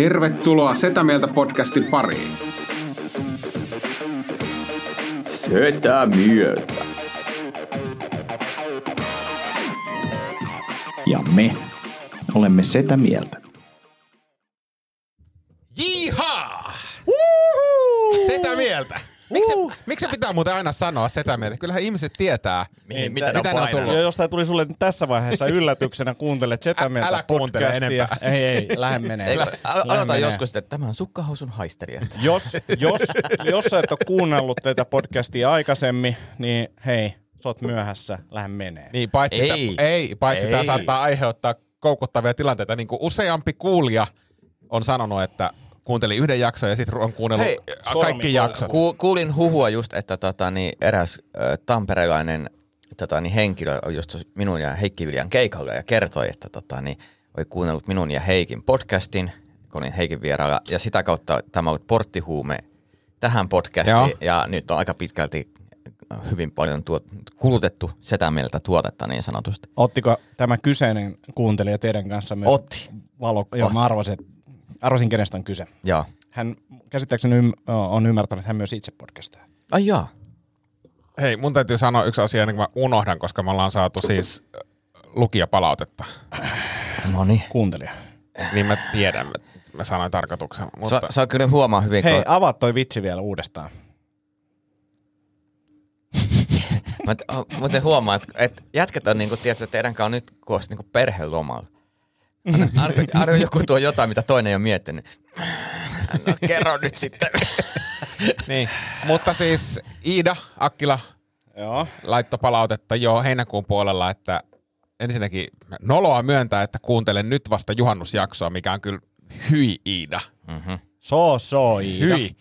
Tervetuloa Setä Mieltä podcastin pariin. Setä mieltä. Ja me olemme Setä Mieltä. Pitää muuten aina sanoa setä mieltä? Kyllähän ihmiset tietää, Mihin, mitä, mitä, ne on tullut. Ja jos tämä tuli sulle tässä vaiheessa yllätyksenä, kuuntele Setä Ä- Mieltä älä kuuntele podcastia. enempää. Ei, ei, lähde menee. Aloitetaan joskus, että tämä on sukkahousun haisteri. että- Jos, jos, jos sä et ole kuunnellut tätä podcastia aikaisemmin, niin hei, sä oot myöhässä, lähde menee. Niin, paitsi, Ei. Että, ei, paitsi Ei. tämä saattaa aiheuttaa koukuttavia tilanteita. Niin kuin useampi kuulija on sanonut, että kuunteli yhden jakson ja sitten on kuunnellut Hei, kaikki sormi jaksot. Ku, kuulin huhua just, että tota, niin eräs äh, tamperelainen tota, niin henkilö oli just minun ja Heikki Viljan keikalla ja kertoi, että tota, niin, oli kuunnellut minun ja Heikin podcastin, kun olin Heikin vieraalla, ja sitä kautta tämä on ollut porttihuume tähän podcastiin, Joo. ja nyt on aika pitkälti hyvin paljon tuot, kulutettu setä mieltä tuotetta niin sanotusti. Ottiko tämä kyseinen kuuntelija teidän kanssa myös Otti. valo? Joo, mä arvasin, että- arvasin, kenestä on kyse. Joo. Hän käsittääkseni ym, on ymmärtänyt, että hän myös itse podcastaa. Ai jaa. Hei, mun täytyy sanoa yksi asia, niin kuin mä unohdan, koska me ollaan saatu siis lukijapalautetta. No niin. Kuuntelija. Niin mä tiedän, että mä sanoin tarkoituksen. Mutta Sa, saa kyllä huomaa hyvin, Hei, kun avaa toi vitsi vielä uudestaan. Mä t- muuten huomaan, että, että jätkät on niinku, tiedätkö, että teidän kanssa on nyt kun niinku perhelomalla. Aina, aina joku tuo jotain, mitä toinen ei ole miettinyt. No kerro nyt sitten. niin. Mutta siis Iida Akkila Joo. laittoi palautetta jo heinäkuun puolella, että ensinnäkin noloa myöntää, että kuuntelen nyt vasta juhannusjaksoa, mikä on kyllä hyi Iida. So, so, Iida. Hyi.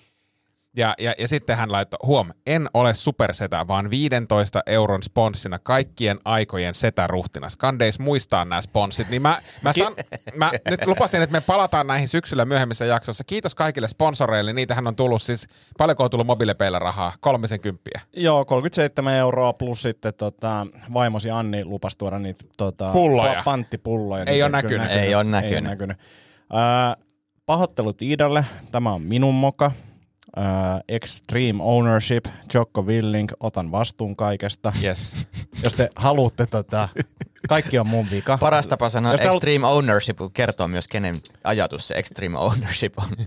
Ja, ja, ja sitten hän laittoi, huom, en ole supersetä, vaan 15 euron sponssina kaikkien aikojen setäruhtinas. Kandeis muistaa nämä sponssit. Niin mä, mä, san, mä nyt lupasin, että me palataan näihin syksyllä myöhemmissä jaksoissa. Kiitos kaikille sponsoreille. Niitähän on tullut siis, paljonko on tullut mobiilepeillä rahaa? Kolmisen kymppiä. Joo, 37 euroa plus sitten tota, vaimosi Anni lupas tuoda niitä tota, Pulloja. pa- panttipulloja. Ei oo kyllä näkynyt. Ei oo Ei näkynyt. ole näkynyt. Äh, pahoittelut Iidalle. Tämä on minun moka. Äh, extreme ownership. Jocko Willing. Otan vastuun kaikesta. Yes. Jos te haluatte, tota, kaikki on mun vika. Paras tapa sanoa Jos extreme ownership kertoo myös kenen ajatus se extreme ownership on.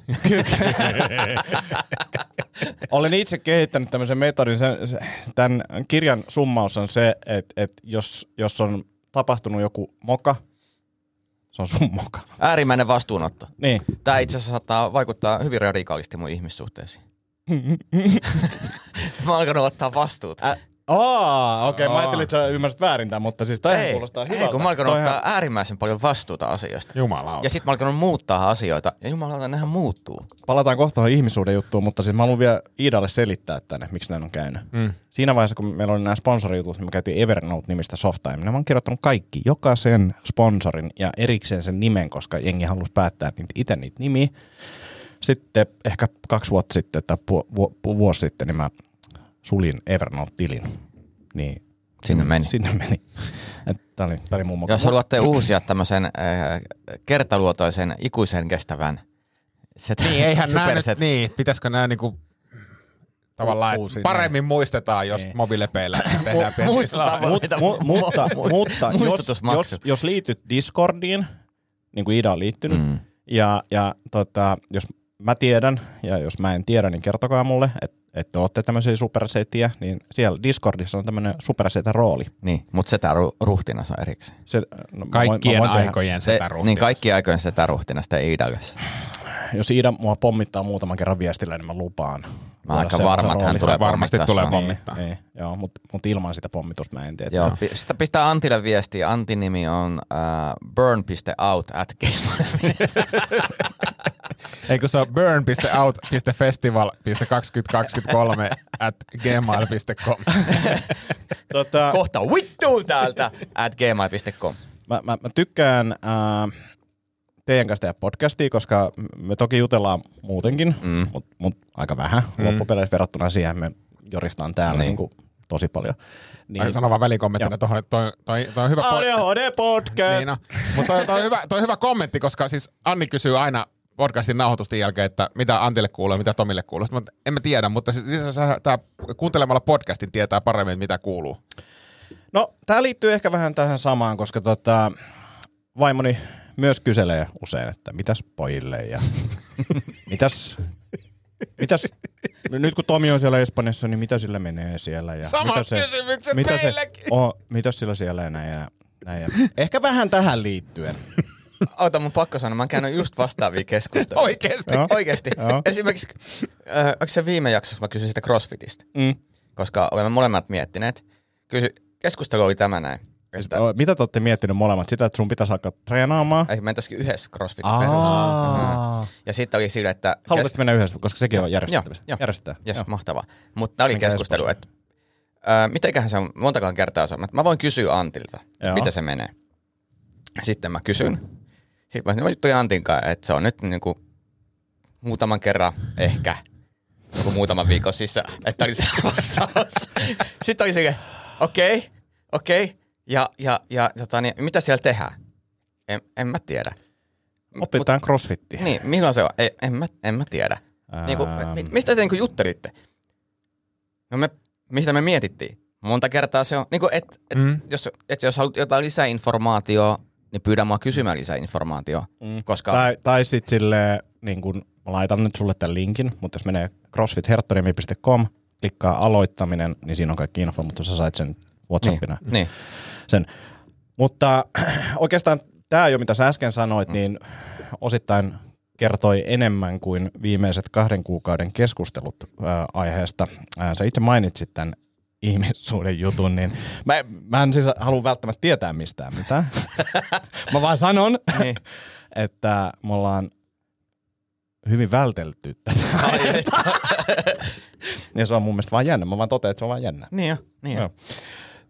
Olen itse kehittänyt tämmöisen metodin. Se, se, tämän kirjan summaus on se, että, että jos, jos on tapahtunut joku moka, se on sun moka. Äärimmäinen vastuunotto. Niin. Tämä itse asiassa saattaa vaikuttaa hyvin radikaalisti mun ihmissuhteisiin. Mä oon alkanut ottaa vastuuta. Ä, Aa, okei, okay, mä ajattelin, että sä ymmärsit väärin tämän, mutta siis tämähän kuulostaa hyvältä. ei, kun mä alkanut Toihan- ottaa äärimmäisen paljon vastuuta asioista. Jumala Ja sitten mä alkanut muuttaa asioita, ja jumalauta, nehän muuttuu. Palataan kohta tuohon ihmissuuden juttuun, mutta siis mä haluan vielä Iidalle selittää tänne, miksi näin on käynyt. Mm. Siinä vaiheessa, kun meillä oli nämä sponsorijutut, niin me käytiin Evernote-nimistä softaa, ja mä oon kirjoittanut kaikki, jokaisen sponsorin ja erikseen sen nimen, koska jengi halusi päättää niitä, itse niitä nimiä. Sitten ehkä kaksi vuotta sitten tai pu, vu, vuosi sitten, niin mä sulin Evernote-tilin. Niin Sinne meni. Sinne meni. Tämä oli, tää oli moka. Jos haluatte uusia tämmöisen äh, kertaluotoisen, ikuisen kestävän set, Niin, eihän nämä nyt, niin, pitäisikö nämä niinku tavallaan, Uusi, että paremmin muistetaan, jos Niin. mobiilepeillä tehdään Muistetaan Mut, mu, mutta mu- mutta jos, jos, jos liityt Discordiin, niin kuin Ida on liittynyt, mm. ja, ja tota, jos mä tiedän, ja jos mä en tiedä, niin kertokaa mulle, että että olette tämmöisiä supersetiä, niin siellä Discordissa on tämmöinen supersetä rooli. Niin, mutta sitä ru- ruhtinas on erikseen. Se, no, mä voin- Kaikkien mä voin tehdä- aikojen Se, sitä niin kaikki aikojen sitä ruhtinasta ei idällessä. Jos Iida mua pommittaa muutaman kerran viestillä, niin mä lupaan. Mä aika se- varma, että hän tulee Varmasti tulee pommittaa. Niin, niin, joo, mutta mut ilman sitä pommitusta mä en tiedä. Joo, pi- sitä pistää Antille viestiä. Antin nimi on uh, burn.out at gmail. Ei kun se on burn.out.festival.2023 at gmail.com. Tota, Kohta vittu täältä at gmail.com. mä, mä, mä tykkään ää, teidän kanssa tehdä podcastia, koska me toki jutellaan muutenkin, mm. mutta mut aika vähän mm. loppupeleissä verrattuna siihen, me joristaan täällä Niin. niin. Niin tosi paljon. Niin. Sano vaan välikommenttina tuohon, että toi, toi, toi on hyvä... po- ADHD podcast! Niin no. Mutta toi, toi, on hyvä, toi on hyvä kommentti, koska siis Anni kysyy aina podcastin nauhoitusten jälkeen, että mitä Antille kuuluu ja mitä Tomille kuuluu. Sitten mä, en mä tiedä, mutta siis, tää, kuuntelemalla podcastin tietää paremmin, mitä kuuluu. No, tämä liittyy ehkä vähän tähän samaan, koska tota, vaimoni myös kyselee usein, että mitäs pojille ja mitäs, mitäs, nyt kun Tomi on siellä Espanjassa, niin mitä sillä menee siellä? Ja Samat mitä se, kysymykset mitä se, oh, mitäs sillä siellä ja näin ja näin. Ja. Ehkä vähän tähän liittyen. Ota mun pakko sanoa, mä käynyt just vastaavia keskusteluja. Oikeesti. Joo. Oikeesti. Joo. Esimerkiksi, äh, onko se viime jaksossa, mä kysyin sitä CrossFitistä, Mm. koska olemme molemmat miettineet. Kysy, keskustelu oli tämä näin. Että, O, Mitä te olette miettinyt molemmat? Sitä, että sun pitäisi alkaa treenaamaan? Ei, mentäisikin yhdessä CrossFitin perusteella. Aa. Ja sitten oli sille, että... Haluaisitko mennä yhdessä, koska sekin on Joo, järjestettävissä? joo. Järjestetään. Jes, Joo. mahtavaa. Mutta oli Mikä keskustelu, että ää, mitenköhän se on, montakaan kertaa se on. Mä- voin kysyä Antilta, Joo. mitä se menee. Sitten mä kysyn. Sitten mä juttuin Antin kanssa, että se on nyt niinku muutaman kerran ehkä joku muutaman viikon sisään, että oli se vastaus. Sitten oli se, okei, okay, okei, okay. Ja, ja, ja tota, niin, mitä siellä tehdään? En, en mä tiedä. Opitaan crossfittiä. Niin, milloin se on? Ei, en, mä, en mä tiedä. Ää. Niinku, mi- mistä te niinku juttelitte? No me, mistä me mietittiin? Monta kertaa se on, niinku, et, et, Mm. jos, et jos haluat jotain lisäinformaatiota, niin pyydä mua kysymään lisäinformaatiota, mm. koska... Tai, tai sitten silleen, niin kun, mä laitan nyt sulle tämän linkin, mutta jos menee crossfitherttoriemi.com, klikkaa aloittaminen, niin siinä on kaikki info, mutta sä sait sen Whatsappina. niin, niin. Sen. Mutta oikeastaan tämä jo, mitä sä äsken sanoit, mm. niin osittain kertoi enemmän kuin viimeiset kahden kuukauden keskustelut ää, aiheesta. Ää, sä itse mainitsit tämän ihmissuuden jutun, niin mä, mä en siis halua välttämättä tietää mistään mitään. mä vaan sanon, Niin. että me ollaan hyvin vältelty tätä. Ja se on mun mielestä vaan jännä. Mä vaan totean, että se on vaan jännä. niin jo, niin jo. Joo.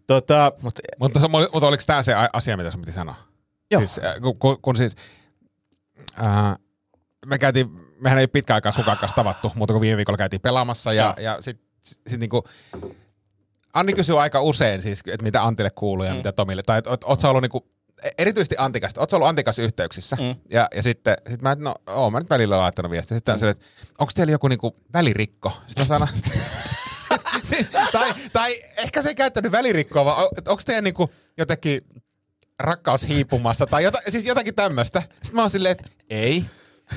Tota, Mutta Mutta, se- mutta oliko tämä se asia, mitä sun piti sanoa? Joo. Siis, äh, kun, kun, kun siis, äh, me käytiin, mehän ei pitkä aikaa Sukan kanssa tavattu, mutta kun viime viikolla käytiin pelaamassa ja, ja sitten sit niinku, Anni kysyy aika usein siis, että mitä Antille kuuluu ja mm. mitä Tomille, tai että oot, oot sä ollut niinku, erityisesti Antikasta, oot sä ollut Antikas yhteyksissä, mm. ja, ja sitten sit mä, no oon mä nyt välillä laittanut viestiä, sitten mm. on silleen, että onko teillä joku niinku välirikko? Sitten mä sanon, tai, tai ehkä se ei käyttänyt välirikkoa, vaan onko teidän niinku jotenkin rakkaus hiipumassa tai jota, siis jotakin tämmöistä. Sitten mä oon silleen, että ei.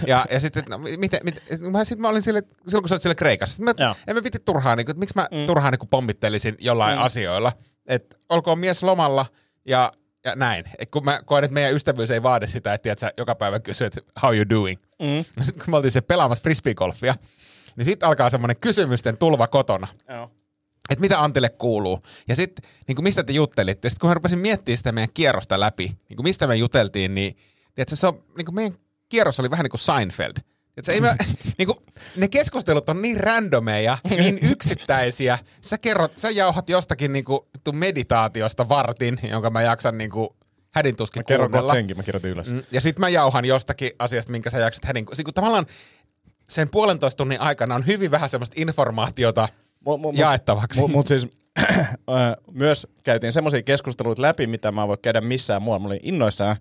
Ja, ja sitten, no, miten, miten, mä, sit mä olin sille, silloin kun sä olit siellä Kreikassa, sit mä, Joo. en mä vitti turhaan, niin, että miksi mä mm. turhaan niin pommittelisin jollain mm. asioilla. Että olkoon mies lomalla ja, ja näin. Et kun mä koen, että meidän ystävyys ei vaadi sitä, että tiedät, sä joka päivä kysyt, että how you doing. Mm. Sitten kun me oltiin se pelaamassa frisbeegolfia, niin sitten alkaa semmoinen kysymysten tulva kotona joo. Että mitä Antille kuuluu. Ja sitten, niin mistä te juttelitte. Sitten kun mä rupesin miettimään sitä meidän kierrosta läpi, niin mistä me juteltiin, niin tiedätkö, se on, niin kuin meidän kierros oli vähän niin kuin Seinfeld. Tiedätkö, ei me, niin kuin, ne keskustelut on niin randomeja, niin yksittäisiä. Sä kerrot, sä jauhat jostakin niin kuin, meditaatiosta vartin, jonka mä jaksan niin kuin, hädintuskin Mä kerron kuunnella. senkin, mä kirjoitin ylös. Mm, Ja sitten mä jauhan jostakin asiasta, minkä sä jaksat hädin. Siis kun tavallaan sen puolentoista tunnin aikana on hyvin vähän semmoista informaatiota Mu- mu- mut- jaettavaksi. Mu- Mutta siis ö, myös käytiin semmoisia keskusteluita läpi, mitä mä en voi käydä missään muualla. Mä olin innoissaan,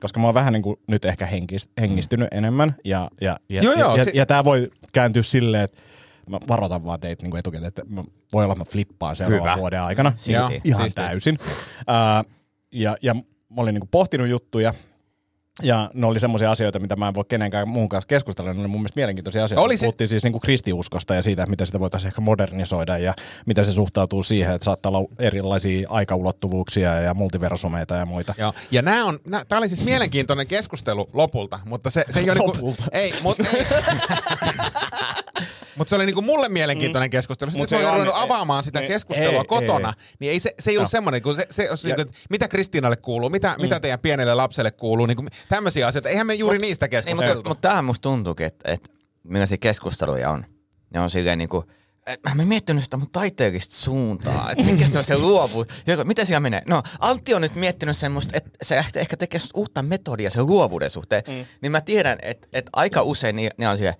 koska mä oon vähän niin kuin nyt ehkä henkis, hengistynyt enemmän. Ja, ja, ja, Joo, joo, ja, se- ja tää voi kääntyä silleen, että mä varoitan vaan teitä niin kuin etukäteen, että mä, voi olla, että mä flippaan seuraavan Hyvä. vuoden aikana. Siistiä. Ihan, Siistiä. täysin. Ää, ja, ja mä olin niin kuin pohtinut juttuja, ja ne oli semmoisia asioita, mitä mä en voi kenenkään muun kanssa keskustella. Ne oli mun mielestä mielenkiintoisia asioita. Oli se- Puhuttiin siis niinku kristiuskosta ja siitä, miten sitä voitaisiin ehkä modernisoida ja miten se suhtautuu siihen, että saattaa olla erilaisia aikaulottuvuuksia ja multiversumeita ja muita. Joo. Ja nämä on, nää, tää oli siis mielenkiintoinen keskustelu lopulta, mutta se, se ei ole niinku, Lopulta. ei, mut, ei. Mutta se oli niinku mulle mielenkiintoinen keskustelu. Sitten Mut kun se oon ruvennut avaamaan sitä ei- keskustelua ei- kotona, ei. niin ei se, se ei ollut Joo. semmoinen, kun se, se olisi Ja- niinku, että mitä Kristiinalle kuuluu, mitä, mitä teidän pienelle lapselle kuuluu, niinku, tämmöisiä asioita. Eihän me juuri niistä Niin, keskusteltu. mutta, mutta tämähän musta tuntuukin, että, että millaisia keskusteluja on. Ne on silleen niinku, että mä en miettinyt sitä mun taiteellista suuntaa, että mikä se on se luovuus. Mitä siellä menee? No, Antti on nyt miettinyt semmoista, että se ehkä- ehkä tekee semmoista uutta metodia sen luovuuden suhteen. Mm. Niin mä tiedän, että, että aika usein ne on siellä,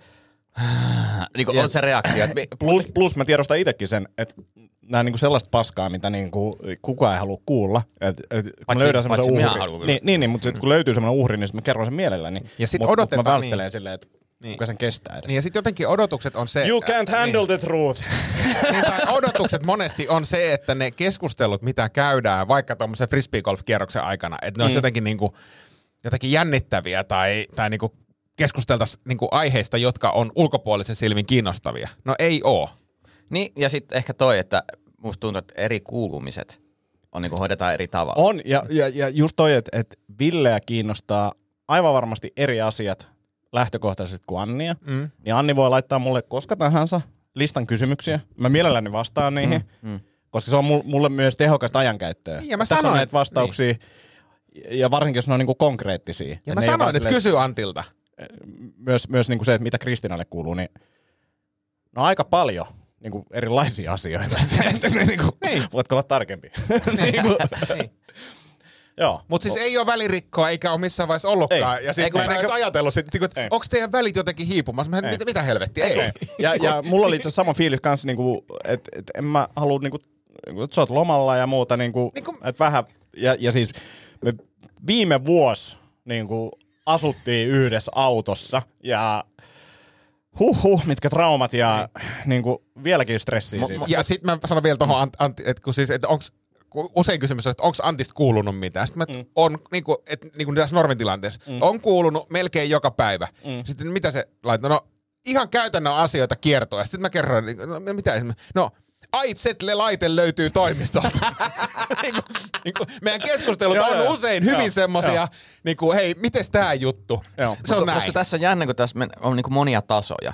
niin kuin on se reaktio. Että, mi- Plus, plus mä tiedostan itsekin sen, että nämä on niinku sellaista paskaa, mitä niinku kukaan ei halua kuulla. Et, et, kun Paitsi- löydän semmoisen uhrin, haluan niin, niin, niin, mutta sit, kun löytyy semmoinen uhri, niin sit mä kerron sen mielelläni. Ja sit Mut- mut odotetaan Mä välttelen niin. silleen, että niin. kuka sen kestää edes. Niin ja sitten jotenkin odotukset on se... You can't handle niin, the truth. niin, tai odotukset monesti on se, että ne keskustelut, mitä käydään vaikka tuommoisen frisbeegolf-kierroksen aikana, että ne mm. olisi jotenkin, niinku, jotenkin jännittäviä tai, tai niinku keskusteltaisiin niinku aiheista, jotka on ulkopuolisen silmin kiinnostavia. No ei oo. Niin, ja sitten ehkä toi, että musta tuntuu, että eri kuulumiset on niin hoidetaan eri tavalla. On, ja, ja, ja just toi, että et Villeä kiinnostaa aivan varmasti eri asiat lähtökohtaisesti kuin Annia. Mm. Niin Anni voi laittaa mulle koska tahansa listan kysymyksiä. Mä mielelläni vastaan niihin, mm. Mm. koska se on mulle myös tehokasta ajankäyttöä. Niin, ja mä Tässä sanoin, on näitä vastauksia, niin. ja varsinkin jos ne on niinku konkreettisia. Ja mä sanoin, että kysy Antilta. Myös, myös niinku se, että mitä Kristinalle kuuluu, niin no aika paljon niin kuin erilaisia asioita. niin kuin, niin. Voitko olla tarkempi? niin kuin, niin. Joo. Mutta siis ei ole välirikkoa, eikä ole missään vaiheessa ollutkaan. Ei. Ja sitten mä en edes ajatellut, sit, että onko teidän välit jotenkin hiipumassa? Mä, mitä, mitä helvettiä? Ei. ei. Ja, ja mulla oli itse sama fiilis kanssa, niinku, että et en mä halua, niinku, niinku, että sä oot lomalla ja muuta, niinku, niinku, että vähän, ja, ja siis me viime vuosi niinku, asuttiin yhdessä autossa ja Huhhuh, mitkä traumat ja niin kuin, vieläkin stressiä siitä. Ja sitten mä sanon vielä tuohon, että kun siis, että onks, usein kysymys on, että onko Antista kuulunut mitään. Sitten mä mm. on, niin kuin, et, niin kuin tässä normitilanteessa, mm. on kuulunut melkein joka päivä. Mm. Sitten mitä se laittaa? No ihan käytännön asioita kiertoa. Sitten mä kerron, niin, no mitä No, Aitsetle-laite löytyy toimistolta. niin kuin, niin kuin, meidän keskustelut on joo, usein joo, hyvin semmoisia, niin kuin, hei, miten tämä juttu? Joo. Se on mutta, näin. Mutta tässä on jännä, kun tässä on niin kuin monia tasoja.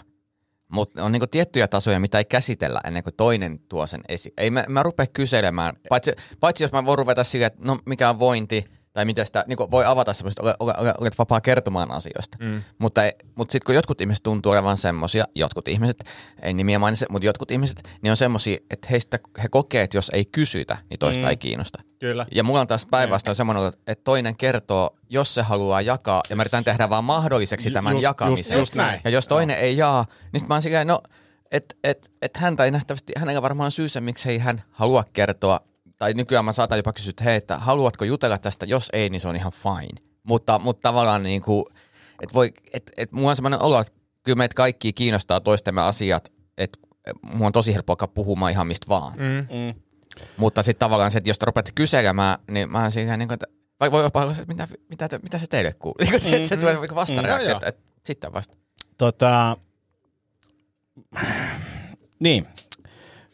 Mutta on niinku tiettyjä tasoja, mitä ei käsitellä ennen kuin toinen tuo sen esiin. Ei mä, mä rupea kyselemään, paitsi, paitsi jos mä voin ruveta sille, että no mikä on vointi, tai miten sitä niin voi avata semmoista, olet, olet, olet vapaa kertomaan asioista. Mm. Mutta, mutta sitten kun jotkut ihmiset tuntuu olevan semmoisia, jotkut ihmiset, ei nimiä mainitse, mutta jotkut ihmiset, niin on semmoisia, että heistä he kokee, että jos ei kysytä, niin toista mm. ei kiinnosta. Kyllä. Ja mulla on taas päinvastoin semmoinen, että toinen kertoo, jos se haluaa jakaa, ja mä yritän tehdä vaan mahdolliseksi tämän just, jakamisen. Just, just näin. Ja jos toinen Joo. ei jaa, niin mä oon silleen, no, että et, et häntä ei nähtävästi, hänellä varmaan syyssä, miksi ei hän halua kertoa, tai nykyään mä saatan jopa kysyä, että hei, että haluatko jutella tästä, jos ei, niin se on ihan fine. Mutta, mutta tavallaan niin kuin, että voi, että et, mulla on semmoinen olo, että kyllä meitä kaikki kiinnostaa toistemme asiat, että mulla on tosi helppo alkaa puhumaan ihan mistä vaan. Mm. Mm. Mutta sitten tavallaan se, että jos te rupeat kyselemään, niin mä oon siinä niin kuin, että vai voi jopa olla että mitä, mitä, te, mitä se teille kuuluu. Mm-hmm. se tulee vastareaktio, mm, että sitten vasta. Tota, niin,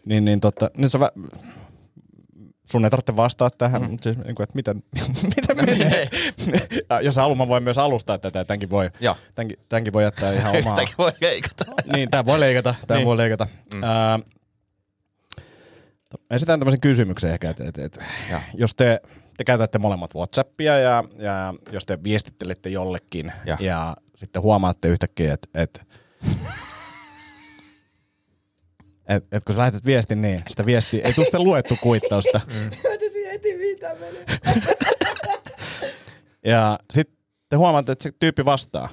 niin, niin tota, nyt sä vä- sun ei tarvitse vastaa tähän, mm. mutta siis, niin kuin, että miten, miten menee. ja jos haluaa, mä voin myös alustaa tätä, tämänkin voi, tämänkin, tämänkin voi jättää ihan omaa. tämänkin voi leikata. niin, tämä voi leikata, tämä niin. voi leikata. Mm. Äh, esitän tämmöisen kysymyksen ehkä, että, että, että jos te, te käytätte molemmat Whatsappia ja, ja jos te viestittelette jollekin ja, ja sitten huomaatte yhtäkkiä, että, että et, et kun sä lähetät viestin niin, sitä viestiä ei tule sitä luettu kuittausta. Mm. ja sitten te huomaatte, että se tyyppi vastaa.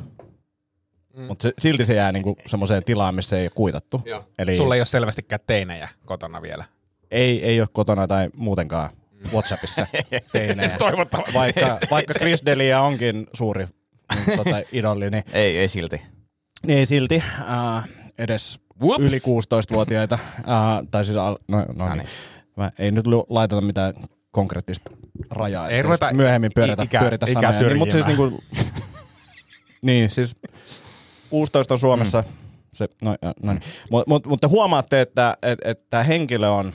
Mm. Mutta silti se jää niinku semmoiseen tilaan, missä ei ole kuitattu. Joo. Eli Sulla ei ole selvästikään teinejä kotona vielä. Ei, ei ole kotona tai muutenkaan Whatsappissa teinejä. Toivottavasti. Vaikka, vaikka Chris Delia onkin suuri mm, tota, idolli, niin... Ei, ei silti. Niin ei silti. Uh, edes Whoops. yli 16-vuotiaita. Uh, tai siis, al- no, no niin. niin. Mä ei nyt laiteta mitään konkreettista rajaa. Ei ruveta myöhemmin pyöritä, ikä, pyöritä ikä sanoja. Niin, mutta siis niin kuin, niin, siis 16 on Suomessa. Mm. Se, no, no niin. Mut, mut, mutta huomaatte, että et, et tämä henkilö on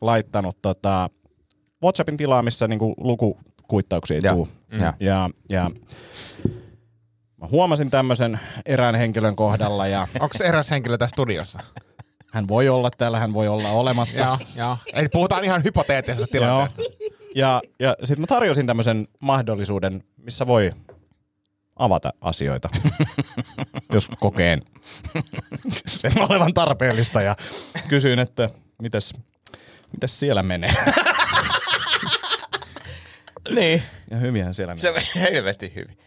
laittanut tota, WhatsAppin tilaa, missä niinku lukukuittauksia ei. Mm. Ja, ja, ja mä huomasin tämmöisen erään henkilön kohdalla. Ja Onko eräs henkilö tässä studiossa? Hän voi olla täällä, hän voi olla olematta. joo, joo. Eli puhutaan ihan hypoteettisesta tilanteesta. ja, ja sitten mä tarjosin tämmöisen mahdollisuuden, missä voi avata asioita, jos kokeen sen olevan tarpeellista. Ja kysyin, että mitäs, mitäs siellä menee. niin. Ja hyvinhän siellä menee. Se helvetin hyvin.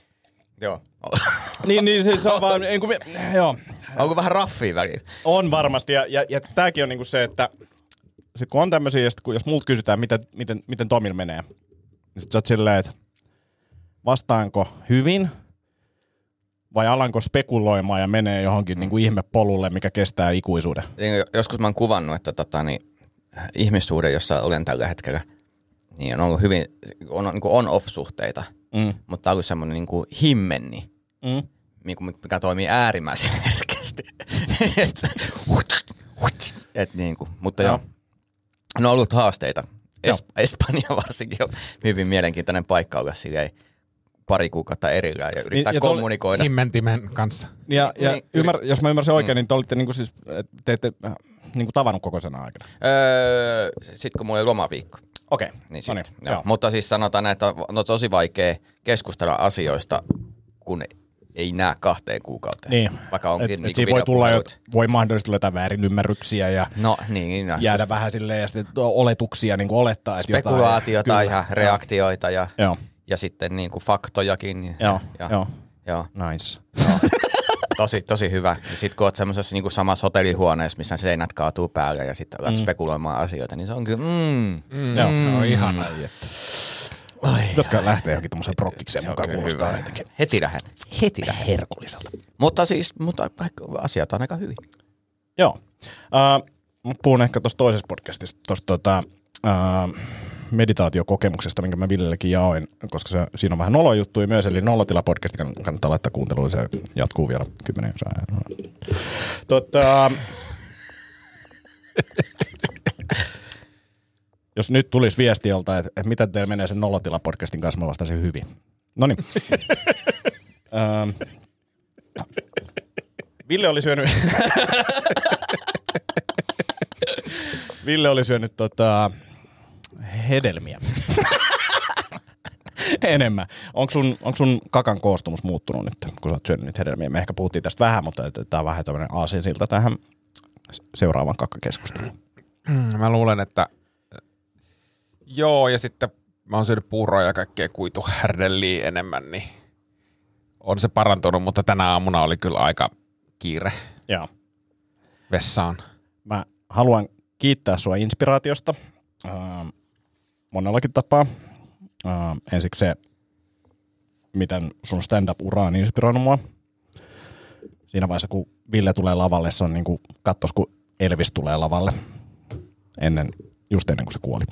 Joo. niin, niin siis se on vaan, niin kuin, joo. Onko vähän raffia väliin? On varmasti, ja, ja, ja tämäkin on niin kuin se, että sit kun on tämmöisiä, ja sit kun, jos multa kysytään, miten, miten, miten Tomil menee, niin sit sä oot silleen, että vastaanko hyvin, vai alanko spekuloimaan ja menee johonkin niin kuin ihmepolulle, mikä kestää ikuisuuden? Niin, Joskus mä oon kuvannut, että tota, niin, ihmissuhde, jossa olen tällä hetkellä, niin on ollut hyvin, on, niin on-off-suhteita, Mm. mutta tää on semmoinen niin kuin himmenni, Mm. niin kuin mikä toimii äärimmäisen herkästi. et, et niin kuin, mutta joo. No on ollut haasteita. Es, Espanja varsinkin on hyvin mielenkiintoinen paikka olla silleen pari kuukautta erillään ja yrittää Niin, ja kommunikoida. Himmentimen kanssa. Ja, ja Niin, ymmär, jos mä ymmärsin oikein, niin te olitte niinku siis, et te ette äh, niinku tavannut kokoisena aikana. Öö, Sitten kun mulla oli lomaviikko. Okei, Niin no niin, joo. joo. Mutta siis sanotaan, näin, että on no, tosi vaikea keskustella asioista, kun ei näe kahteen kuukauteen. Niin. Vaikka onkin et, et niinku siinä voi tulla, jot, voi mahdollisesti tulla jotain väärinymmärryksiä ja No niin, niin no, jäädä vähän silleen ja sitten oletuksia niin kuin olettaa, että spekulaatiota jotain. ja reaktioita ja, Joo, ja sitten niin kuin faktojakin. Ja, joo, ja, joo. joo. Nice. Tosi, tosi hyvä. Ja sitten kun oot semmoisessa niin samassa hotellihuoneessa, missä seinät kaatuu päälle ja sitten alat mm. spekuloimaan asioita, niin se on kyllä, mm, Mm, Joo. Se on ihana. Pitäisikö lähteä johonkin tommoseen prokkikseen mukaan kuulostaa jotenkin Heti lähden. Heti lähden. herkulliselta. Mutta siis, mutta asiat on aika hyvin. Joo. Uh, puhun ehkä tuossa toisessa podcastissa tuosta tota, uh, meditaatiokokemuksesta, minkä mä Villellekin jaoin, koska se, siinä on vähän nolojuttuja myös, eli Nollotila podcast kann- kannattaa laittaa kuunteluun, se jatkuu vielä kymmenen saa. Tota, jos nyt tulisi viesti jolta, että, että miten teillä menee sen Nollotila podcastin kanssa, mä vastasin hyvin. No niin. Ville oli syönyt... Ville oli syönyt tota, hedelmiä. Enemmän. Onko sun, onko sun kakan koostumus muuttunut nyt, kun sä oot syönyt niitä hedelmiä? Me ehkä puhuttiin tästä vähän, mutta tämä on vähän tämmöinen aasinsilta tähän seuraavaan kakkakeskusteluun. Mä luulen, että joo, ja sitten mä oon syönyt puuroa ja kaikkea kuituhärdelliä enemmän, niin on se parantunut, mutta tänä aamuna oli kyllä aika kiire Joo. vessaan. Mä haluan kiittää sua inspiraatiosta ähm, monellakin tapaa. Ähm, ensiksi se, miten sun stand-up-ura on inspiroinut mua. Siinä vaiheessa, kun Ville tulee lavalle, se on niin kuin kattos, kun Elvis tulee lavalle ennen, just ennen kuin se kuoli.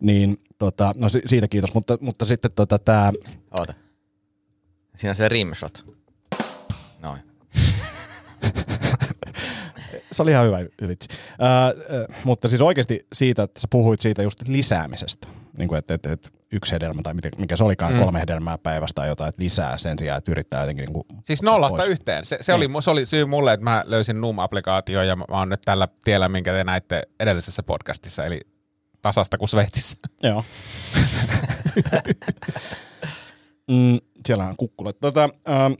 Niin, tota, no si- siitä kiitos, mutta, mutta sitten tota, tämä Oota. Siinä on se rimshot. Se oli ihan hyvä vitsi. Ää, mutta siis oikeasti siitä, että sä puhuit siitä just lisäämisestä. Niin kuin, että, että, että yksi hedelmä tai mikä se olikaan, Mm. kolme hedelmää päivästä tai jotain, että lisää sen sijaan, että yrittää jotenkin niin kuin Siis nollasta pois. yhteen. Se, se, oli, se oli syy mulle, että mä löysin Noom-applikaatio ja mä oon nyt tällä tiellä, minkä te näitte edellisessä podcastissa, eli tasasta kuin Sveitsissä. Joo. mm, siellä on kukkulat. Tota, ähm,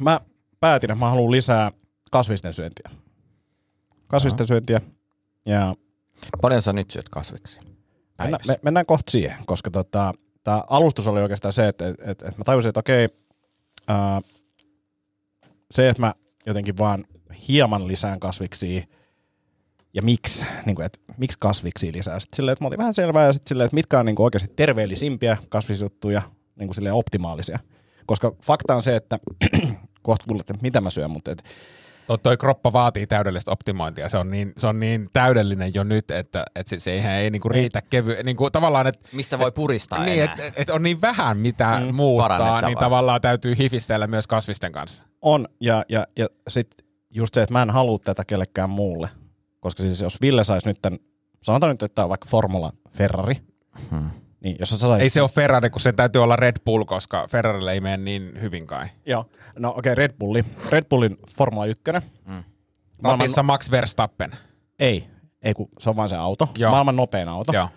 mä päätin, että mä haluan lisää kasvisten syöntiä. Kasvisten syöntiä. Ja Paljon sä nyt syöt kasviksi? Mennään, Päivässä. me, mennään kohta siihen, koska tota, tämä alustus oli oikeastaan se, että et, et, et mä tajusin, että okei, ää, se, että mä jotenkin vaan hieman lisään kasviksia, ja miksi, niin kuin, että miksi kasviksia lisää. Sitten silleen, että mä otin vähän selvää, ja sitten silleen, että mitkä on niin kuin oikeasti terveellisimpiä kasvisjuttuja, niin kuin silleen optimaalisia. Koska fakta on se, että kohta kuulette, mitä mä syön, mutta et, Toi, toi kroppa vaatii täydellistä optimointia. Se on niin, se on niin täydellinen jo nyt, että, että se, se eihän ei niinku riitä kevy, niinku tavallaan, että Mistä voi puristaa niin, enää? et, et, et on niin vähän mitä mm, muuttaa, niin tavallaan täytyy hifistellä myös kasvisten kanssa. On, ja, ja, ja sitten just se, että mä en halua tätä kellekään muulle. Koska siis jos Ville saisi nyt tämän, sanotaan nyt, että tämä on vaikka Formula Ferrari, hmm. niin jos sä saisit... Ei se ole Ferrari, kun sen täytyy olla Red Bull, koska Ferrarille ei mene niin hyvin kai. Joo, no okei, okay, Red Bulli. Red Bullin Formula 1. Mm. Maailman, Ratissa Max Verstappen. ei, ei kun se on vain se auto. Joo. Maailman nopein auto. Joo,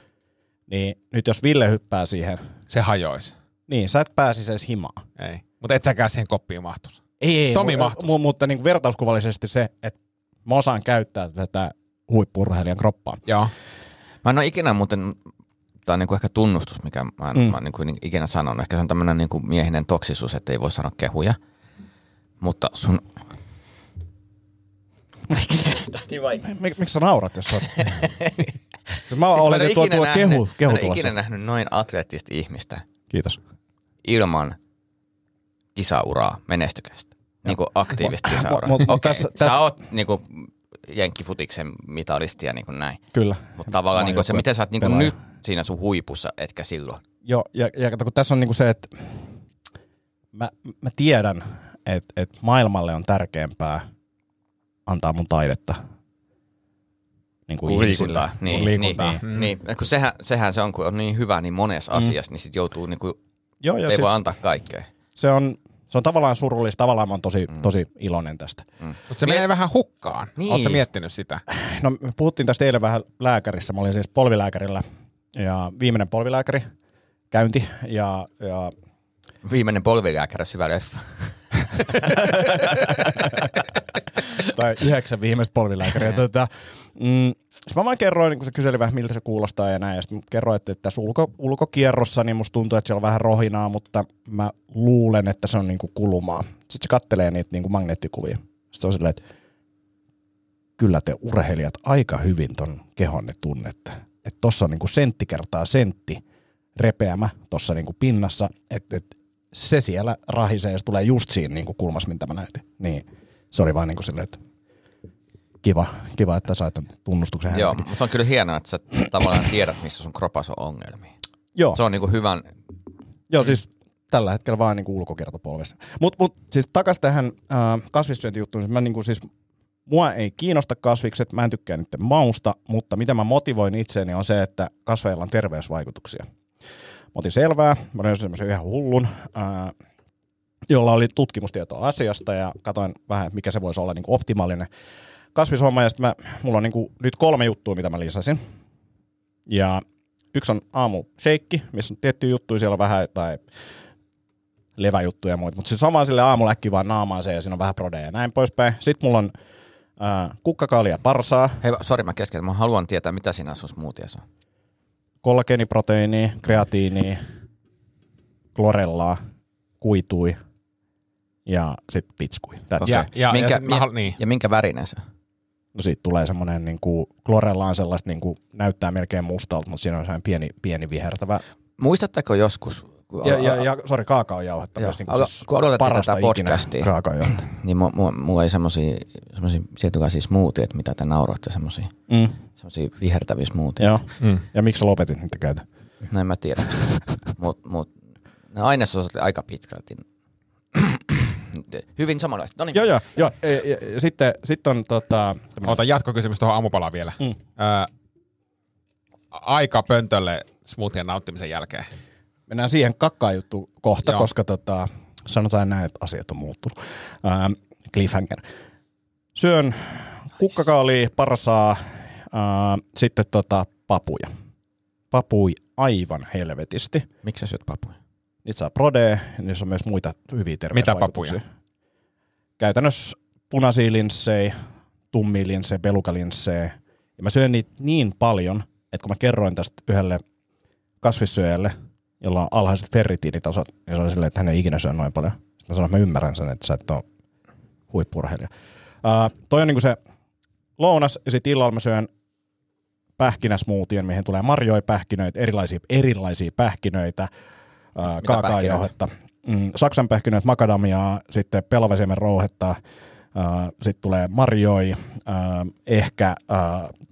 Niin nyt jos Ville hyppää siihen, se hajoisi. niin sä et pääsisi edes himaan. Ei. Mutta et säkään siihen koppiin mahtuisi. Ei, ei, Tomi mu- mahtuisi. mu- mutta niin vertauskuvallisesti se, että mä osaan käyttää tätä huippurheilijan kroppaa. Joo. Mä en ole ikinä muuten, tämä on niinku ehkä tunnustus, mikä mä en, mm. mä en niinku ikinä sanonut. Ehkä se on tämmöinen niinku miehinen toksisuus, että ei voi sanoa kehuja. Mutta sun... Miksi vaikea? Mik, miksi sä naurat, jos sä oot... siis mä Siis olen, että tuo, ikinä tuo nähnyt- kehu, kehu Mä en ikinä nähnyt noin atleettista ihmistä Kiitos. ilman kisauraa menestykästä? Niin kuin aktiivista kisauraa. Okei, tässä- sä tässä- oot niin kuin jenkkifutiksen mitalisti ja niin kuin näin. Kyllä. Mutta tavallaan niin kuin se, miten sä oot niin kuin nyt siinä sun huipussa, etkä silloin. Joo, ja, ja kato, kun tässä on niinku se, että mä, mä tiedän, että, että maailmalle on tärkeämpää antaa mun taidetta niin kuin liikuntaa. Niin, Kuin liikuntaa. Niin, Mm. niin, niin. Kun sehän, sehän se on, kun on niin hyvä niin monessa mm. asiassa, niin sit joutuu, niin kuin, Joo, ja ei siis voi antaa kaikkea. se, on, se on tavallaan surullista, tavallaan mä oon tosi, mm. tosi iloinen tästä. Mutta se Mie- menee vähän hukkaan. Niin. Oletko miettinyt sitä? No me puhuttiin tästä eilen vähän lääkärissä, mä olin siis polvilääkärillä ja viimeinen polvilääkäri käynti ja, ja Viimeinen polvilääkäri syvä leffa. tai yhdeksän viimeistä polvilääkäriä. tota, mm, sit mä vaan kerroin, niin kun se kyseli vähän, miltä se kuulostaa ja näin. Ja sitten kerroin, että tässä ulko, ulkokierrossa niin musta tuntuu, että siellä on vähän rohinaa, mutta mä luulen, että se on niin kuin kulumaa. Sitten se kattelee niitä niin kuin magneettikuvia. Sitten on silleen, että kyllä te urheilijat aika hyvin ton kehonne tunnette. Että tossa on niin kuin sentti kertaa sentti repeämä tuossa niin kuin pinnassa, että, että se siellä rahisee ja se tulee just siinä niin kuin kulmassa, mitä mä näytin. Niin se oli vaan niin kuin silleen, että kiva, kiva, että sait tunnustuksen Joo, häneltäkin. mutta se on kyllä hienoa, että sä tavallaan tiedät, missä sun kropassa on ongelmia. Joo, Se on niin kuin hyvän, joo siis tällä hetkellä vaan niin kuin ulkokiertopolvessa. Mutta mut, siis takas tähän äh, kasvissyöntijuttuun. Siis Mä niin kuin siis, mua ei kiinnosta kasvikset, mä en tykkää niiden mausta, mutta mitä mä motivoin itseäni on se, että kasveilla on terveysvaikutuksia. Mä otin selvää, mä olin semmoisen ihan hullun, ää, jolla oli tutkimustietoa asiasta ja katsoin vähän, mikä se voisi olla niin kuin optimaalinen kasvishomma. Ja sitten mulla on niin kuin nyt kolme juttua, mitä mä lisäsin. Ja yksi on aamu shake, missä on tiettyjä juttuja, siellä on vähän tai leväjuttuja ja muita. Mutta se sama sille aamulla äkkiä vaan naamaan se ja siinä on vähän prodeja ja näin poispäin. Sitten mulla on kukkakaalia parsaa, hei sori mä keskeytän, mä haluan tietää, mitä siinä sun smoothiessa on. Kollageeniproteiinia, kreatiinia, klorellaa, kuitui ja sitten pitskui. That's it. Ja, minkä, ja, halu- niin. ja minkä värinen se? No siitä tulee semmoinen, niin kuin, klorella on sellaista, niin kuin, näyttää melkein mustalta, mutta siinä on semmoinen pieni, pieni vihertävä. Muistatteko joskus, kun Ja, ja, ja sori, kaakaojauhetta myös niin Alo- kuin, siis kun parasta tätä podcastia. niin mu- mu- mulla ei semmosia tietynlaisia smoothieet, mitä te nauroitte, semmosia, Mm, semmosia vihertäviä smoothieet. joo. Mm. Ja miksi sä lopetit niitä käytä? No en mä tiedä. mut, mut ne ainesosat oli aika pitkälti hyvin samanlaiset. No niin. Joo, joo. joo. Ja, ja, ja, sitten, sitten on tota, Ota jatkokysymys tuohon aamupalaan vielä. Mm. Ö, aika pöntölle smoothien nauttimisen jälkeen. mennään siihen kakkaan juttu kohta, Joo. koska tota, sanotaan näin, että asiat on muuttunut. Ähm, cliffhanger. Syön kukkakaalia, parsaa, sitten tota, papuja. Papui aivan helvetisti. Miksi sä syöt papuja? Niitä saa prodea, niissä on myös muita hyviä terveysvaikutuksia. papuja? Käytännössä punaisia linssejä, tummia linssejä, pelukalinssejä. Ja mä syön niitä niin paljon, että kun mä kerroin tästä yhdelle kasvissyöjälle, jolla on alhaiset ferritiinitasot, niin se oli silleen, että hän ei ikinä syö noin paljon. Sitten mä sanoin, että mä ymmärrän sen, että sä et ole huippurheilija. Uh, toi on niinku se lounas, ja sitten illalla mä syön pähkinäsmoothien, mihin tulee marjoja, pähkinöitä, erilaisia, erilaisia pähkinöitä, uh, kaakaojauhetta, mm, saksan pähkinöitä, makadamiaa, sitten pelavesiemen rouhetta, uh, sitten tulee marjoja, uh, ehkä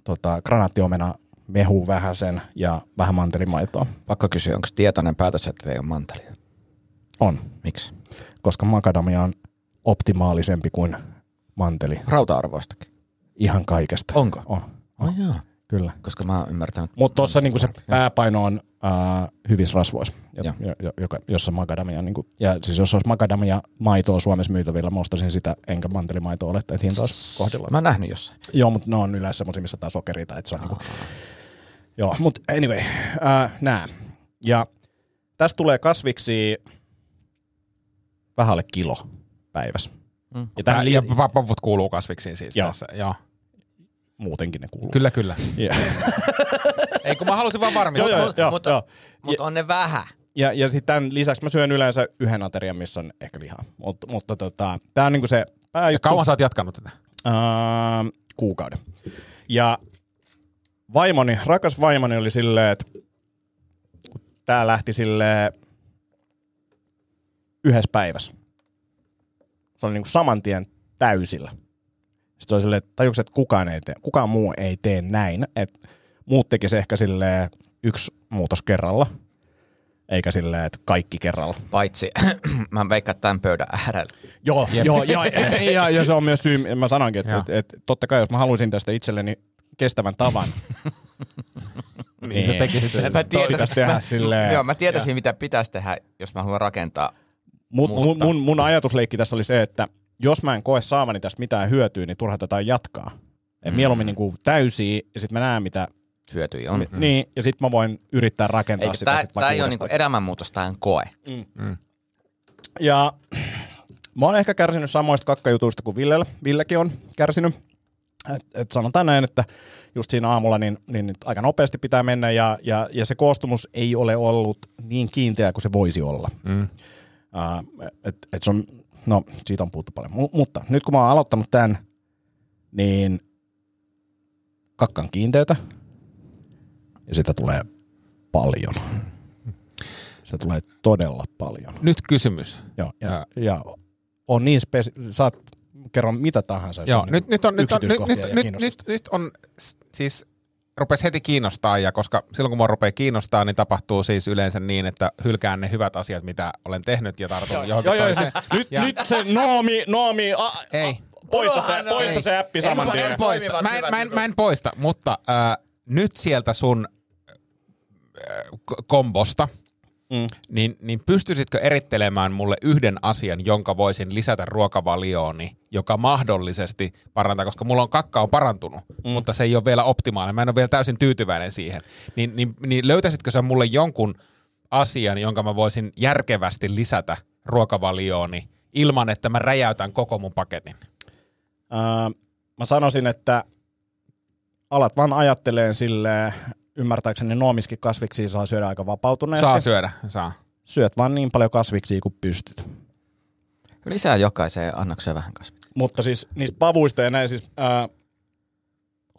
tota, granaattiomena, mehu vähäsen ja vähän mantelimaitoa. Pakko kysyä, onko tietoinen päätös, että ei ole mantelia? On, Miksi? koska makadamia on optimaalisempi kuin manteli. Rauta-arvoistakin. Ihan kaikesta. Onko? On, Oh, joo. Kyllä. Koska mä oon ymmärtänyt. Mutta tuossa niinku se pääpaino on äh, hyvissä rasvoissa, jo, jo, jo, joka, jossa makadamia, niinku, ja siis jos olisi makadamia maitoa Suomessa myytävillä, mä ostaisin sitä, enkä mantelimaitoa ole, että hinta olisi kohdillaan. Mä oon nähnyt jossain. Joo, mutta ne on yleensä semmoisia, missä tää sokeri tai että se on niinku, Joo, mutta anyway, äh, nää. Ja tästä tulee kasviksi vähän alle kilo päivässä. Mm. Ja Tää, tähän ja li- pa- paput kuuluu kasviksiin siis Joo. tässä. Joo. Muutenkin ne kuuluu. Kyllä, kyllä. Yeah. Ei kun mä halusin vaan varmistaa. joo, Mut- joo, mutta- joo. Mutta on ne vähän. Ja, ja sitten tämän lisäksi mä syön yleensä yhden aterian, missä on ehkä lihaa. Mut, mutta tota, tämä on niinku se Ja pääjuttu. kauan sä oot jatkanut tätä? Ää, kuukauden. Ja vaimoni, rakas vaimoni oli silleen, että tää lähti sille yhdessä päivässä. se oli niinku saman tien täysillä. Sitten se oli silleen, että tajuks, että kukaan, ei tee, kukaan muu ei tee näin. Että muut tekisi ehkä silleen yksi muutos kerralla, eikä silleen, että kaikki kerralla. Paitsi, mä veikkaan tämän pöydän äärellä. Joo, joo ja, ja, ja, se on myös syy, mä sanoinkin, että, Joo. että, että totta kai jos mä haluaisin tästä itselleni kestävän tavan, Niin se teki sen. Mä pitäisi tehdä silleen. Joo, mä tietäisin, mitä pitäisi tehdä, jos mä haluan rakentaa. Mut, mun, mun, mun ajatusleikki tässä oli se, että jos mä en koe saavani tästä mitään hyötyä, niin turha tätä jatkaa. Et Mm. Mieluummin niin kuin täysiä ja sitten mä näen mitä, Hyötyjä on. mm. niin, ja sitten mä voin yrittää rakentaa Eikö sitä tää, sit ei ole niinku uudestaan. elämänmuutos, tää on koe. Ja mä oon ehkä kärsinyt samoista kakkajutuista kuin Villellä. Villekin on kärsinyt. Et, et sanotaan näin, että just siinä aamulla niin, niin nyt aika nopeasti pitää mennä ja, ja, ja se koostumus ei ole ollut niin kiinteä kuin se voisi olla. Mm. Uh, et, et se on, no siitä on puhuttu paljon. M- mutta nyt kun mä oon aloittanut tämän, niin kakkan kiinteätä ja sitä tulee paljon. Sitä tulee todella paljon. Nyt kysymys. Joo, ja, Ää. ja on niin spesi- saat kerro mitä tahansa. Joo, nyt, niin nyt, on, nyt, on, nyt, nyt, nyt, nyt, on siis rupesi heti kiinnostaa ja koska silloin kun mua rupeaa kiinnostaa, niin tapahtuu siis yleensä niin, että hylkään ne hyvät asiat, mitä olen tehnyt ja tartun johonkin Joo, joo, siis nyt, Ja- nyt se Noomi, Noomi, a, Ei. poista, se, poista noin. se appi En saman tien. en poista. Mä en, mä, en, mä en poista, mutta äh, nyt sieltä sun äh, kombosta, Mm. niin, niin pystyisitkö erittelemään mulle yhden asian, jonka voisin lisätä ruokavaliooni, joka mahdollisesti parantaa, koska mulla on kakka on parantunut, mm. mutta se ei ole vielä optimaalinen. Mä en ole vielä täysin tyytyväinen siihen. Niin, niin, niin löytäisitkö sä mulle jonkun asian, jonka mä voisin järkevästi lisätä ruokavaliooni ilman, että mä räjäytän koko mun paketin? Ää, mä sanoisin, että alat vaan ajatteleen silleen, ymmärtääkseni noomiskin kasviksia saa syödä aika vapautuneesti. Saa syödä, saa. Syöt vaan niin paljon kasviksia kuin pystyt. Lisää jokaiseen annokseen vähän kasvia. Mutta siis niistä pavuista ja näin siis ää,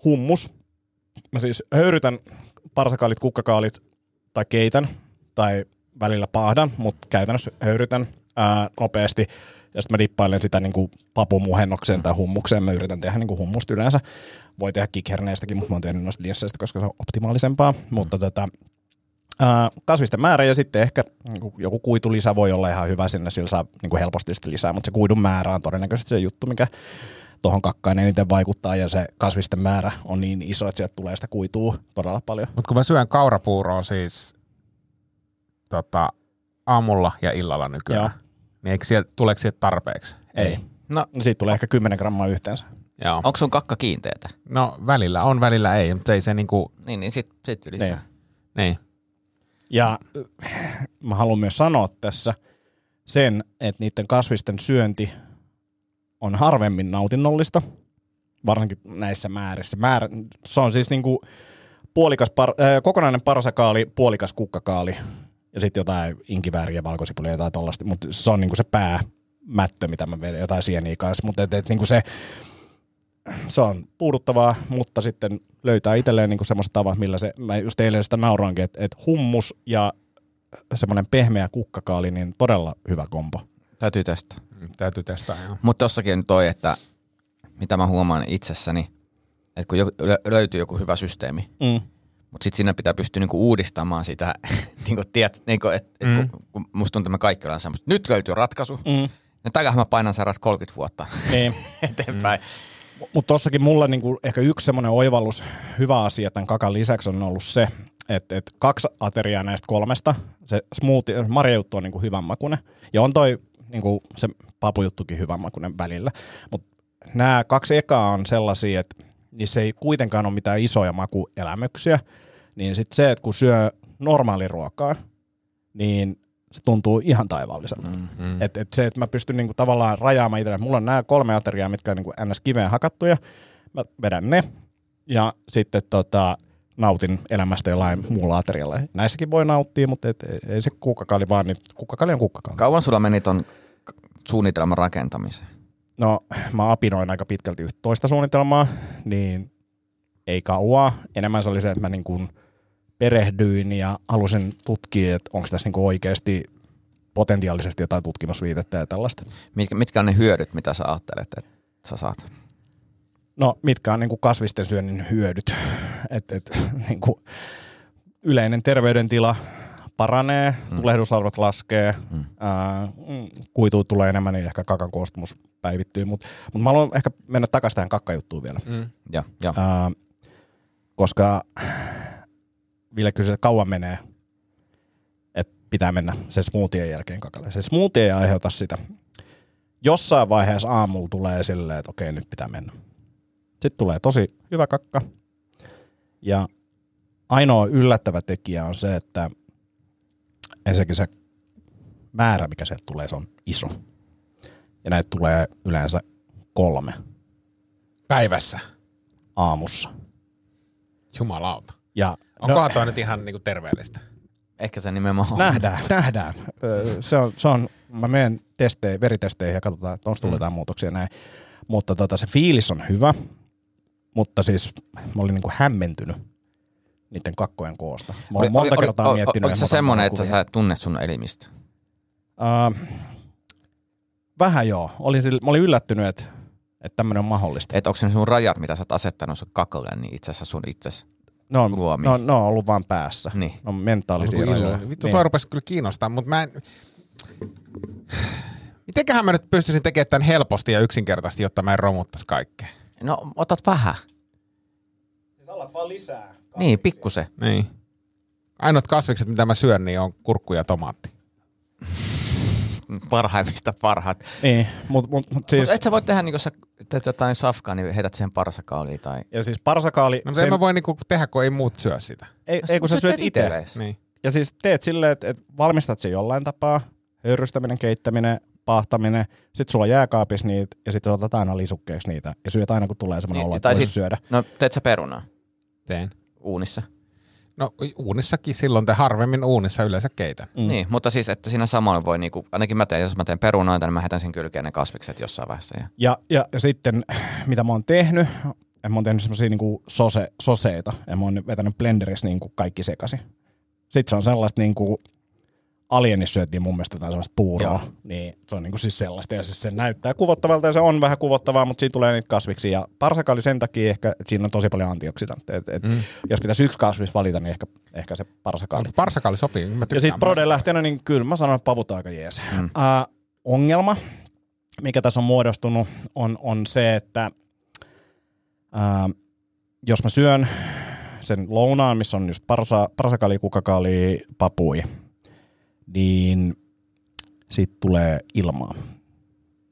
hummus. Mä siis höyrytän parsakaalit, kukkakaalit tai keitän tai välillä paahdan, mutta käytännössä höyrytän ää, nopeasti. Ja sitten mä dippailen sitä niinku papumuhennokseen tai hummukseen. Mä yritän tehdä niinku hummusta yleensä. Voi tehdä kikherneistäkin, mutta mä oon tehnyt noista linsseistä, koska se on optimaalisempaa. Mutta tota, ää, kasvisten määrä ja sitten ehkä niinku joku kuitulisä voi olla ihan hyvä sinne, sillä saa niinku helposti sitten lisää, mutta se kuidun määrä on todennäköisesti se juttu, mikä tuohon kakkaan eniten vaikuttaa ja se kasvisten määrä on niin iso, että sieltä tulee sitä kuitua todella paljon. Mutta kun mä syön kaurapuuroa siis tota, aamulla ja illalla nykyään, Joo. Niin eikö sieltä, tuleeko sieltä tarpeeksi? Ei. No, Siitä tulee ehkä 10 grammaa yhteensä. Joo. onko sun kakka kiinteetä? No välillä on, välillä ei, mutta ei se niinku, Niin, niin sit, sit lisää. Niin. niin. Ja äh, mä haluan myös sanoa tässä sen, että niiden kasvisten syönti on harvemmin nautinnollista, varsinkin näissä määrissä. Määrä, se on siis niinku puolikas par, äh, kokonainen parsakaali, puolikas kukkakaali ja sitten jotain inkivääriä, valkosipulia ja jotain tollaista, mutta se on niinku se päämättö, mitä mä vedän, jotain sieniä kanssa, mutta et, et, niinku se, se on puuduttavaa, mutta sitten löytää itselleen niinku semmoista tavat, millä se, mä just eilen sitä nauroinkin, että et hummus ja semmoinen pehmeä kukkakaali, niin todella hyvä kombo. Täytyy testaa. Mm, Täytyy testaa, joo. Mutta tossakin on toi, että mitä mä huomaan itsessäni, että kun löytyy joku hyvä systeemi, Mm. Mutta sitten siinä pitää pystyä niinku uudistamaan sitä, niinku, tiet, niinku, et, et Mm. kun, kun musta tuntuu, että me kaikki ollaan semmoista, nyt löytyy ratkaisu, Mm. ja täällähän mä painan sairaat 30 vuotta Niin. eteenpäin. Mutta tossakin mulla niinku ehkä yksi semmoinen oivallus, hyvä asia tämän kakan lisäksi on ollut se, että et kaksi ateriaa näistä kolmesta, se smoothie, marjajuttu on niinku hyvän makuinen. Ja on toi niinku se papujuttukin hyvän makuinen välillä. Mutta nämä kaksi ekaa on sellaisia, että niissä ei kuitenkaan ole mitään isoja makuelämyksiä. Niin sitten se, että kun syö normaaliruokaa, niin se tuntuu ihan taivaalliselta. Mm. Mm. Et, et se, että mä pystyn niinku tavallaan rajaamaan itselle. Mulla on nämä kolme ateriaa, mitkä on niinku ns. kiveen hakattuja. Mä vedän ne ja sitten tota, nautin elämästä jollain muulla aterialla. Näissäkin voi nauttia, mutta et, ei se kukkakali vaan, niin kukkakali on kukkakali. Kauan sulla meni ton suunnitelman rakentamiseen? No, mä apinoin aika pitkälti yhtä toista suunnitelmaa, niin ei kauaa. Enemmän se oli se, että mä niin kuin perehdyin ja halusin tutkia, että onko tässä niin kuin oikeasti potentiaalisesti jotain tutkimusviitettä ja tällaista. Mitkä, mitkä on ne hyödyt, mitä sä ajattelet, että sä saat? No mitkä on niin kuin kasvisten syönnin hyödyt? Et, et, niin kuin yleinen terveydentila paranee, mm. tulehdusarvot laskee, mm. ää, kuitu tulee enemmän, niin ehkä kakan koostumus päivittyy. Mutta mut mä haluan ehkä mennä takaisin tähän kakkajuttuun vielä. Mm. Ja, ja. Ää, koska Ville kysyi, että kauan menee, että pitää mennä sen smoothien jälkeen kakalle. Se smoothie ei aiheuta sitä. Jossain vaiheessa aamulla tulee silleen, että okei, nyt pitää mennä. Sitten tulee tosi hyvä kakka. Ja ainoa yllättävä tekijä on se, että ensinnäkin se määrä, mikä sieltä tulee, se on iso. Ja näitä tulee yleensä kolme Päivässä. aamussa. Jumalauta. Ja Onkohan no, toi nyt ihan niinku terveellistä? Ehkä se nimenomaan on. nähdään, nähdään. Se on, se on, mä menen testeihin, veritesteihin ja katsotaan, että onko tullut jotain muutoksia näin. Mutta tota, se fiilis on hyvä, mutta siis mä olin niinku hämmentynyt niiden kakkojen koosta. Mä olen monta kertaa oli, miettinyt. Oliko se semmoinen, että sä et tunne sun elimistä? Uh, vähän joo. Olin, sille- mä olin yllättynyt, että, että tämmöinen on mahdollista. Että onko se sun rajat, mitä sä oot asettanut sun kakalle, niin itse asiassa sun itses? Ne on, luomia. ne on, ne on ollut vaan päässä. Niin. Ne on mentaalisia Joku rajoja. Vittu, Niin. toi rupesi kyllä kiinnostaa, mutta mä en... Mitenköhän mä nyt pystyisin tekemään tämän helposti ja yksinkertaisesti, jotta mä en romuttaisi kaikkea? No, otat vähän. Siis alat vaan lisää. Niin, pikkusen. Niin. Ainoat kasvikset, mitä mä syön, niin on kurkku ja tomaatti. Parhaimmista parhaat. Niin, mutta mut, mut siis, Mutta et sä voi tehdä, niin kun sä teet jotain safkaa, niin heität siihen parsakaaliin tai... ja siis parsakaali, No sen... en mä voi niinku tehdä, kun ei muut syö sitä. ei, ei kun sä syöt itse. Niin. Ja siis teet silleen, että, että valmistat sen jollain tapaa, höyrystäminen, keittäminen, paahtaminen, sit sulla on jääkaapissa niitä, ja sit sä otat aina lisukkeeksi niitä, ja syöt aina kun tulee semmoinen Niin, olo, että sit- syödä. No, teet sä perunaa Teen. Uunissa? No uunissakin silloin, te harvemmin uunissa yleensä keitän. Mm. Niin, mutta siis, että siinä samalla voi, niinku, ainakin mä teen, jos mä teen perunoita, niin mä heitän sen kylkeen ne kasvikset jossain vaiheessa. Ja... Ja, ja, ja sitten, mitä mä oon tehnyt, ja mä oon tehnyt semmosia niinku sose, soseita, ja mä oon vetänyt blenderissa niinku kaikki sekaisin. Sitten se on sellaista niinku, alienissa syötiin mun mielestä jotain sellaista puuroa, Joo. niin se on niinku siis sellaista, ja siis se näyttää kuvottavalta, ja se on vähän kuvottavaa, mutta siinä tulee niitä kasviksi, ja parsakaali sen takia ehkä, että siinä on tosi paljon antioksidantteja, et, et mm. jos pitäisi yksi kasvis valita, niin ehkä, ehkä se parsakaali. Parsakaali sopii. Mä Ja sitten Proden lähteenä, niin kyllä mä sanon, että pavut aika jees. Mm. Uh, ongelma, mikä tässä on muodostunut, on, on se, että uh, jos mä syön sen lounaan, missä on just parsa, parsakali, kukakali, papui, niin siitä tulee ilmaa,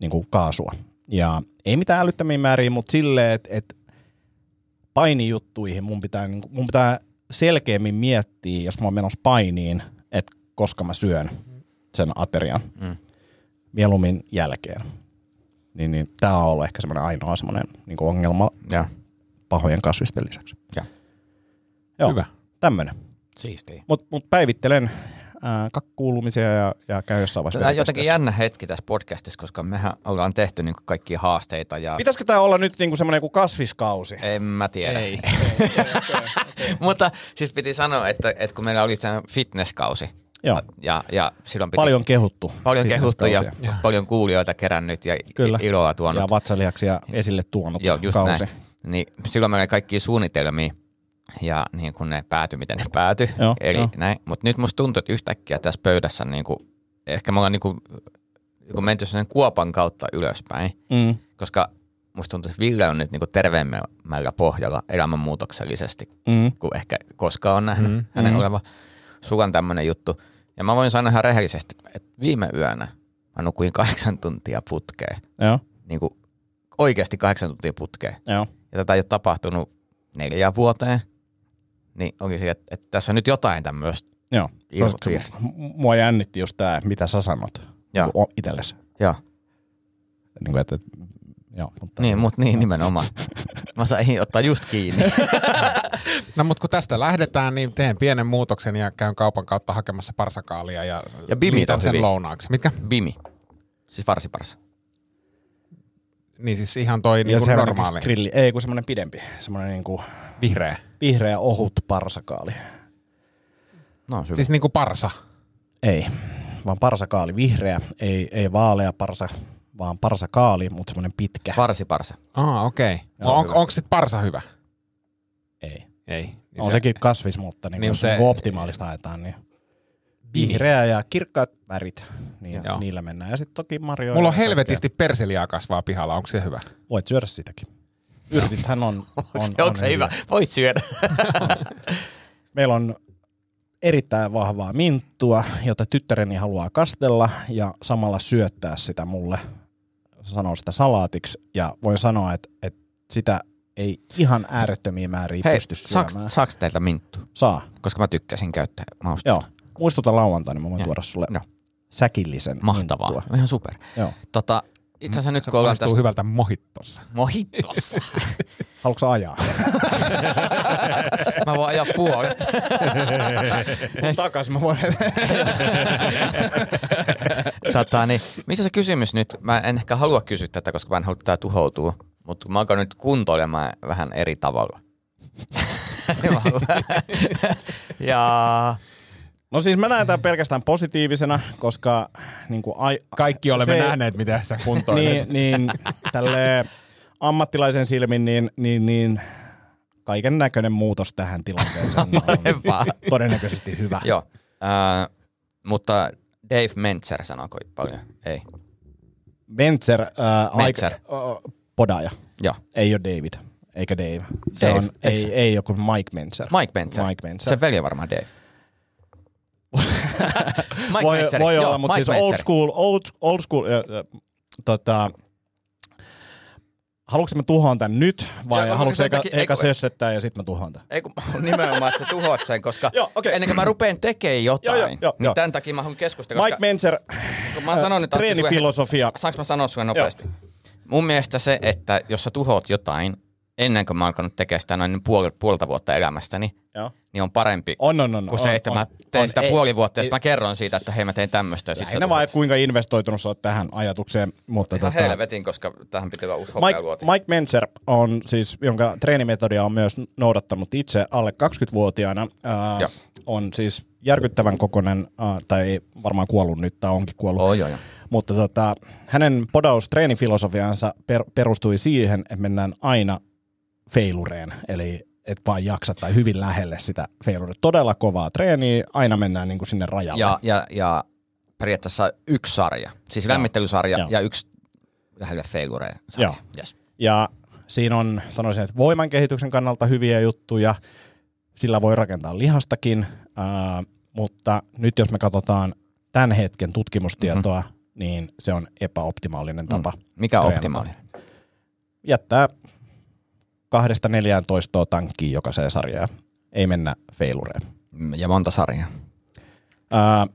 niin kuin kaasua. Ja ei mitään älyttömiä määriä, mutta silleen, että et painijuttuihin mun pitää, niin mun pitää selkeämmin miettiä, jos mä oon menossa painiin, että koska mä syön sen aterian. Mm. Mieluummin jälkeen. Niin, niin tämä on ollut ehkä semmoinen ainoa semmoinen niin ongelma Ja. pahojen kasvisten lisäksi. Ja. Joo, Hyvä. tämmöinen. Siistiä. Mutta mut päivittelen ää, kakkuulumisia ja, ja käy jossain vaiheessa. Tämä on jotenkin jännä hetki tässä podcastissa, koska mehän ollaan tehty niin kaikkia haasteita ja Pitäisikö tämä olla nyt niinku semmoinen joku kasviskausi? en mä tiedä. Ei. Mutta siis piti sanoa, että, että kun meillä oli se fitnesskausi Joo. ja, ja silloin piti Paljon kehuttu. paljon kehuttu ja fitnesskausia. paljon kuulijoita kerännyt ja Kyllä. iloa tuonut. Ja vatsalihaksia esille tuonut Joo, just kausi. näin. Niin silloin meillä oli kaikkia suunnitelmia ja niin kun ne päätyi, miten ne päätyi. Joo, Eli näin. Mutta nyt musta tuntuu, että yhtäkkiä tässä pöydässä niin kuin, ehkä me ollaan niin kuin, niin kuin menty sen kuopan kautta ylöspäin, Mm. koska musta tuntuu, että Ville on nyt niin kuin terveemmällä pohjalla elämänmuutoksellisesti Mm. kuin ehkä koskaan on nähnyt Mm, hänen mm. mm. oleva sukan tämmöinen juttu. Ja mä voin sanoa ihan rehellisesti, että viime yönä mä nukuin kahdeksan tuntia putkeen. Joo, Niin kuin oikeasti kahdeksan tuntia putkeen. joo. Ja tätä ei ole tapahtunut neljään vuoteen. Niin onkin se, että, että tässä on nyt jotain tämmöistä. Joo. Koska Mua jännitti just tää, mitä sä sanot Joo. niin itsellesi. Joo, Niin kuin, että, joo, mutta niin, mutta niin nimenomaan. Mä sain ottaa just kiinni. No mutta kun tästä lähdetään, niin teen pienen muutoksen ja käyn kaupan kautta hakemassa parsakaalia ja, Ja on sen hyviä. lounaaksi. Mitkä? Bimi. Siis varsiparsa. Niin siis ihan toi ja niin se normaali, grilli, ei kun semmoinen pidempi, semmoinen niin kuin vihreä. vihreä ohut parsakaali. No on hyvä. Siis niin kuin parsa. Ei. vaan parsakaali vihreä, ei, ei vaalea parsa, vaan parsakaali, mutta semmoinen pitkä. Varsiparsa. Ah, okei. Okay. Joo, On, onko sitten parsa hyvä? ei. Ei. Niin On se- sekin kasvis, mutta niin Niin, jos se- se, optimaalista haetaan, niin vihreä ja kirkkaat värit, niin Joo. niillä mennään. Ja sitten toki marjoja. Mulla on helvetisti persiliaa kasvaa pihalla, onko se hyvä? Voit syödä sitäkin. Yrtithän on, on, Onko se, on se hyvä? Voit syödä. Meillä on erittäin vahvaa minttua, jota tyttäreni haluaa kastella ja samalla syöttää sitä mulle, sanoo sitä salaatiksi. Ja voin sanoa, että, että sitä ei ihan äärettömiä määriä Hei, pysty syömään. saaks, saaks teiltä minttu? Saa. Koska mä tykkäsin käyttää mausta. Joo. Muistuta lauantaina, niin mä voin Joo. tuoda sulle Joo. säkillisen Mahtavaa. minttua. Ihan super. Joo. Tota, itse asiassa nyt Se kun ollaan tässä hyvältä mohittossa. mohittossa, Haluatko ajaa? mä voin ajaa puolet. Takas mä voin. tota, niin, missä se kysymys nyt? Mä en ehkä halua kysyä tätä, koska mä en halua, että tää tuhoutuu. Mutta mä alkan nyt kuntoilemaan vähän eri tavalla. Ja No siis mä näen tämän pelkästään positiivisena, koska niin kuin ai, Kaikki olemme se- nähneet, miten sä kuntoilet. niin, niin tälle ammattilaisen silmin, niin, niin, niin kaiken näköinen muutos tähän tilanteeseen on Parempaa. todennäköisesti hyvä. Joo, äh, mutta Dave Mentzer sanoiko paljon? Ei. Mentzer, äh, Mentzer. Aika, äh, podaja, Joo. ei ole David, eikä Dave. Se Dave, on, ei, se? ei joku Mike Mentzer. Mike Mentzer. Mike Mentzer. Se veli varmaan Dave. Mike voi, Mentzeri. voi Joo, olla, mutta siis old Mentzeri. school, old, old school, äh, äh, tota, haluatko mä tuhoan tän nyt vai Joo, haluatko eka, takia- eka sössettää ja sitten mä tuhoan tän? Ei kun nimenomaan, että sä tuhoat sen, koska Joo, okei. ennen kuin mä rupean tekemään jotain, Joo, joo, joo, niin joo. tämän takia mä haluan keskustella, Mike kun mä oon sanonut, että treenifilosofia. Saanko mä sanoa sulle nopeasti? Mun mielestä se, että jos sä tuhoat jotain ennen kuin mä oon alkanut tekemään sitä noin puoli, puolta vuotta elämästäni, Joo. niin on parempi On, on, on. kuin on, se, että on, mä teen on. sitä Ei- puoli vuotta ja ei- sitten mä kerron siitä, että hei mä teen tämmöistä. Lähinnä vaan, kuinka investoitunut sä oot tähän ajatukseen. Mutta Ihan tota, helvetin, koska tähän pitää olla uusi Mike. Mike Mentzer on siis, jonka treenimetodia on myös noudattanut itse alle 20-vuotiaana. Ää, Joo. on siis järkyttävän kokoinen, ää, tai ei varmaan kuollut nyt, tai onkin kuollut. Oh, joo, joo. Mutta tota, hänen podaus treenifilosofiansa per, perustui siihen, että mennään aina feilureen, eli et vaan jaksa tai hyvin lähelle sitä feilureen. Todella kovaa treeniä, aina mennään niin kuin sinne rajalle. Ja, ja, ja periaatteessa yksi sarja, siis lämmittelysarja Joo. ja yksi lähelle feilureja Joo. sarja. Yes. Ja siinä on, sanoisin, että voiman kehityksen kannalta hyviä juttuja. Sillä voi rakentaa lihastakin, ää, mutta nyt jos me katsotaan tämän hetken tutkimustietoa, mm-hmm. niin se on epäoptimaalinen tapa. Mm. Mikä on optimaalinen? Jättää kahdesta neljään toistoa tankkiin jokaiseen sarjaan. Ei mennä feilureen. Mm, Ja monta sarjaa. Ää,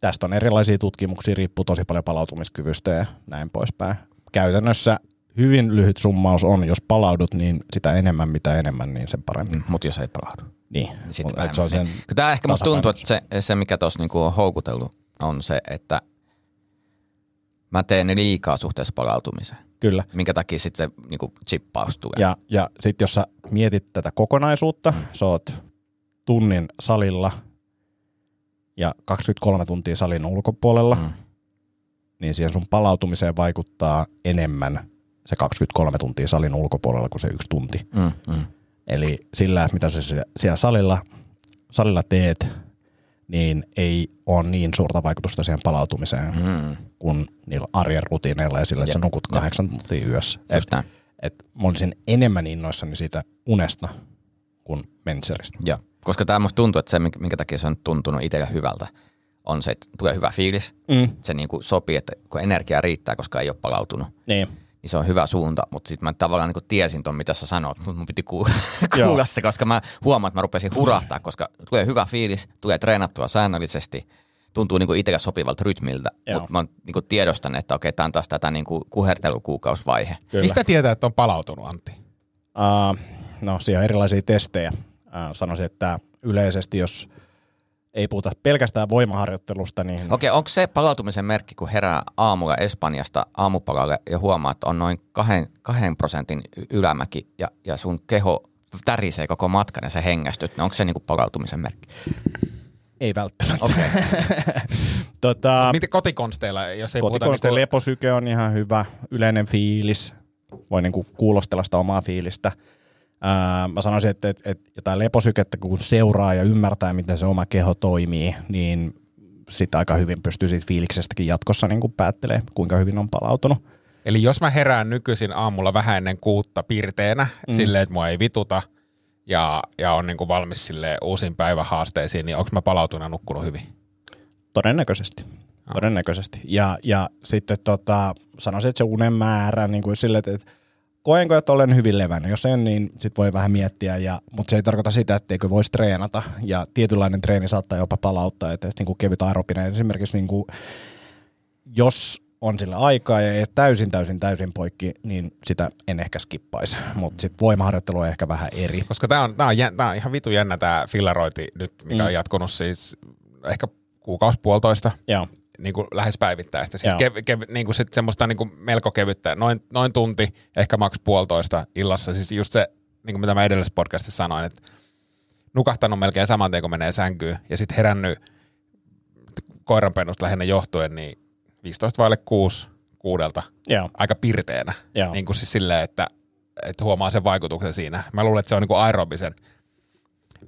tästä on erilaisia tutkimuksia, riippuu tosi paljon palautumiskyvystä ja näin poispäin. Käytännössä hyvin lyhyt summaus on, jos palaudut, niin sitä enemmän mitä enemmän, niin sen paremmin. Mm, Mutta jos ei palaudu. Niin, Sitten Mut- vähemmän. et se on sen Niin. Kun Tää ehkä musta tuntuu, että se, se mikä tuossa niinku on houkutellut, on se, että mä teen liikaa suhteessa palautumiseen. Kyllä. Minkä takia sitten se niinku chippaus tulee. Ja, ja sitten jos sä mietit tätä kokonaisuutta, sä oot tunnin salilla ja 23 tuntia salin ulkopuolella, Mm. niin siihen sun palautumiseen vaikuttaa enemmän se 23 tuntia salin ulkopuolella kuin se yksi tunti. Mm, mm. Eli sillä, mitä sä siellä salilla, salilla teet, niin ei ole niin suurta vaikutusta siihen palautumiseen Mm. kuin niillä arjen rutiineilla ja sillä, että sä Jep, nukut jep. kahdeksan tuntia yössä. Just Et, et mä olisin enemmän innoissani siitä unesta kuin mentseristä. Joo. Koska tämä musta tuntuu, että se, minkä takia se on tuntunut itselle hyvältä, on se, että tulee hyvä fiilis. Mm. Se niinku sopii, että kun energiaa riittää, koska ei ole palautunut, Niin. Niin se on hyvä suunta. Mutta sitten mä tavallaan niinku tiesin ton, mitä sä sanoit, mutta mun piti kuulla, se, koska mä huomaan, että mä rupesin hurahtaa, koska tulee hyvä fiilis, tulee treenattua säännöllisesti, tuntuu niinku itselle sopivalta rytmiltä, mutta mä niinku tiedostan, että okei, tämä on taas tätä niinku kuhertelukuukausvaihe. Kyllä. Mistä tietää, että on palautunut, Antti? Uh, no, siellä on erilaisia testejä. Uh, sanoisin, että yleisesti, jos ei puhuta pelkästään voimaharjoittelusta, niin Okei, onko se palautumisen merkki, kun herää aamulla Espanjasta aamupalalle ja huomaa, että on noin kahden, kahden prosentin ylämäki ja, ja sun keho tärisee koko matkan ja sä hengästyt, niin onko se niinku palautumisen merkki? ei välttämättä. Okei. tota, Miten kotikonsteilla, jos ei kotikonsten niinku, leposyke on ihan hyvä, yleinen fiilis, voi niinku kuulostella sitä omaa fiilistä. Ää, mä sanoisin, että, että, että jotain leposykettä kun seuraa ja ymmärtää, miten se oma keho toimii, niin sitä aika hyvin pystyy siitä fiiliksestäkin jatkossa niin päättelee, kuinka hyvin on palautunut. Eli jos mä herään nykyisin aamulla vähän ennen kuutta pirteenä, mm. silleen, että mua ei vituta, ja, ja on niinku valmis sille uusiin päivähaasteisiin, niin onko mä palautunut ja nukkunut hyvin? Todennäköisesti. Todennäköisesti. Ja, ja sitten tota, sanoisin, että se unen määrä, niin kuin sille, että koenko, että olen hyvin levännyt. Jos en, niin sit voi vähän miettiä, ja, mutta se ei tarkoita sitä, etteikö voisi treenata. Ja tietynlainen treeni saattaa jopa palauttaa, että, että niin kuin kevyt aerobinen esimerkiksi, niin kuin, jos on sillä aikaa ja ei täysin, täysin, täysin poikki, niin sitä en ehkä skippaisi. Mutta sitten voimaharjoittelu on ehkä vähän eri. Koska tämä on, tää on, jän- tää on ihan vitu jännä tämä fillarointi nyt, mikä mm. on jatkunut siis ehkä kuukausi puolitoista. Joo. Niin kuin lähes päivittäistä. Siis kev, kev, niin kuin sit semmoista niin kuin melko kevyttä, noin, noin tunti, ehkä maks puolitoista illassa. Siis just se, niin kuin mitä mä edellisessä podcastissa sanoin, että nukahtanut melkein saman tien, kun menee sänkyyn, ja sitten herännyt koiranpennusta lähinnä johtuen, niin 15 vaille 6 kuudelta Joo. aika pirteenä. Joo. Niin kuin siis silleen, että, että huomaa sen vaikutuksen siinä. Mä luulen, että se on niin kuin aerobisen,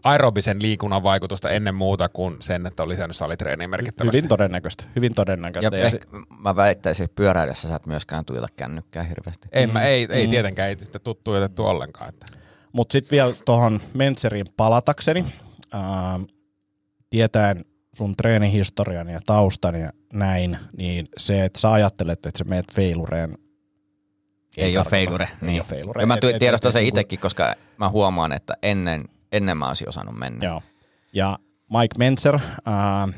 aerobisen liikunnan vaikutusta ennen muuta kuin sen, että on lisännyt salitreeniä merkittävästi. Hyvin todennäköistä. Hyvin Ja todennäköistä. Ja, ehkä, mä väittäisin, että pyöräidessä sä et myöskään tuilla kännykkää hirveästi. Ei, mä, ei, ei tietenkään, ei sitä tuttu jätetty ollenkaan. Että. Mutta sitten vielä tuohon Mentseriin palatakseni, ää, tietäen sun treenihistorian ja taustan ja näin, niin se, että sä ajattelet, että sä meet feilureen, Ei, ole tarkoita- feilure. Ei Niin. ole feilure. Ja mä tiedostan sen niinku- itsekin, koska mä huomaan, että ennen, ennen mä olisin osannut mennä. Joo. Ja Mike Mentzer ää,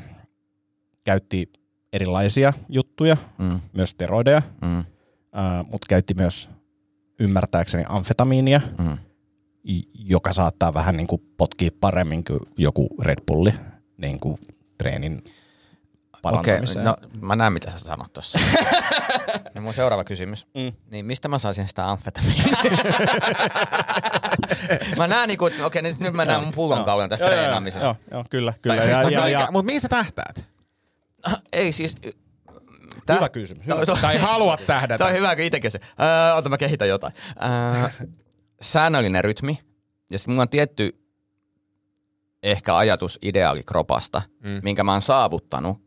käytti erilaisia juttuja, Mm, myös steroideja, mm, mutta käytti myös ymmärtääkseni amfetamiinia, mm. joka saattaa vähän niin kuin potkia paremmin kuin joku Red Bulli niin kuin treenin Okei, parantamiseen. no mä näen mitä sä sanot tossa. no mun seuraava kysymys. Mm. Niin mistä mä saisin sitä amfetamiinia? mä näen niinku, että okei nyt, nyt mä näen mun pullonkaulan tästä Joo, treenaamisesta. Joo, joo, kyllä, kyllä. Tai Ja, ja, ja, Mutta mihin sä tähtäät? Ah, Ei siis... Hyvä kysymys, hyvä. No, Tai haluat tähdätä? Tämä on hyvä, kun itsekin se. Öö, ota mä kehitän jotain. Öö, säännöllinen rytmi. Ja sitten mulla on tietty ehkä ajatus ideaali kropasta, Mm. mm. minkä mä oon saavuttanut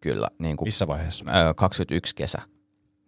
kyllä niin kuin, missä vaiheessa? öö, 21 kesä.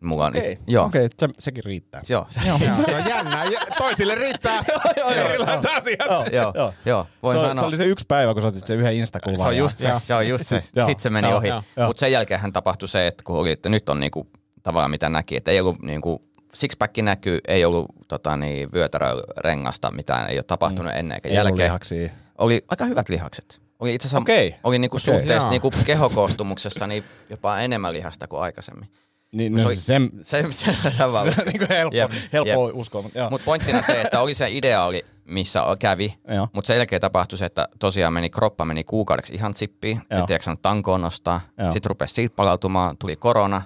Mulla on Okei, nyt, joo, okei, se, sekin riittää. joo, Joo, se on jännä. Toisille riittää erilaiset asiat. Joo, joo, joo. joo, voin se, sanoa. se oli se yksi päivä, kun sä otit sen yhden Insta-kuvan. Se on just se, se on just se. Sit- joo, Sitten se meni joo, ohi. joo, joo. Mutta sen jälkeen tapahtui se, että kun oli, että nyt on niinku tavallaan mitä näki, että ei ollut niinku, sixpack näkyy, ei ollut tota, niin, vyötärörengasta, mitään ei ole tapahtunut mm. ennen eikä Ei ollut jälkeen. lihaksia. Oli aika hyvät lihakset. Oli itse asiassa Okei. oli niinku Okei. suhteessa niinku kehokoostumuksessa niin jopa enemmän lihasta kuin aikaisemmin. Niin, Mut no, se oli- sen, Se, se, se, on vaan se on niin helppo, Jep, helppo jep. uskoa. Mutta, joo. Mutta pointtina se, että oli se ideaali, missä kävi, mutta sen jälkeen tapahtui se, että tosiaan meni kroppa meni kuukaudeksi ihan sippiin, ettei jaksanut tankoon nostaa. Sitten rupesi siitä palautumaan, tuli korona,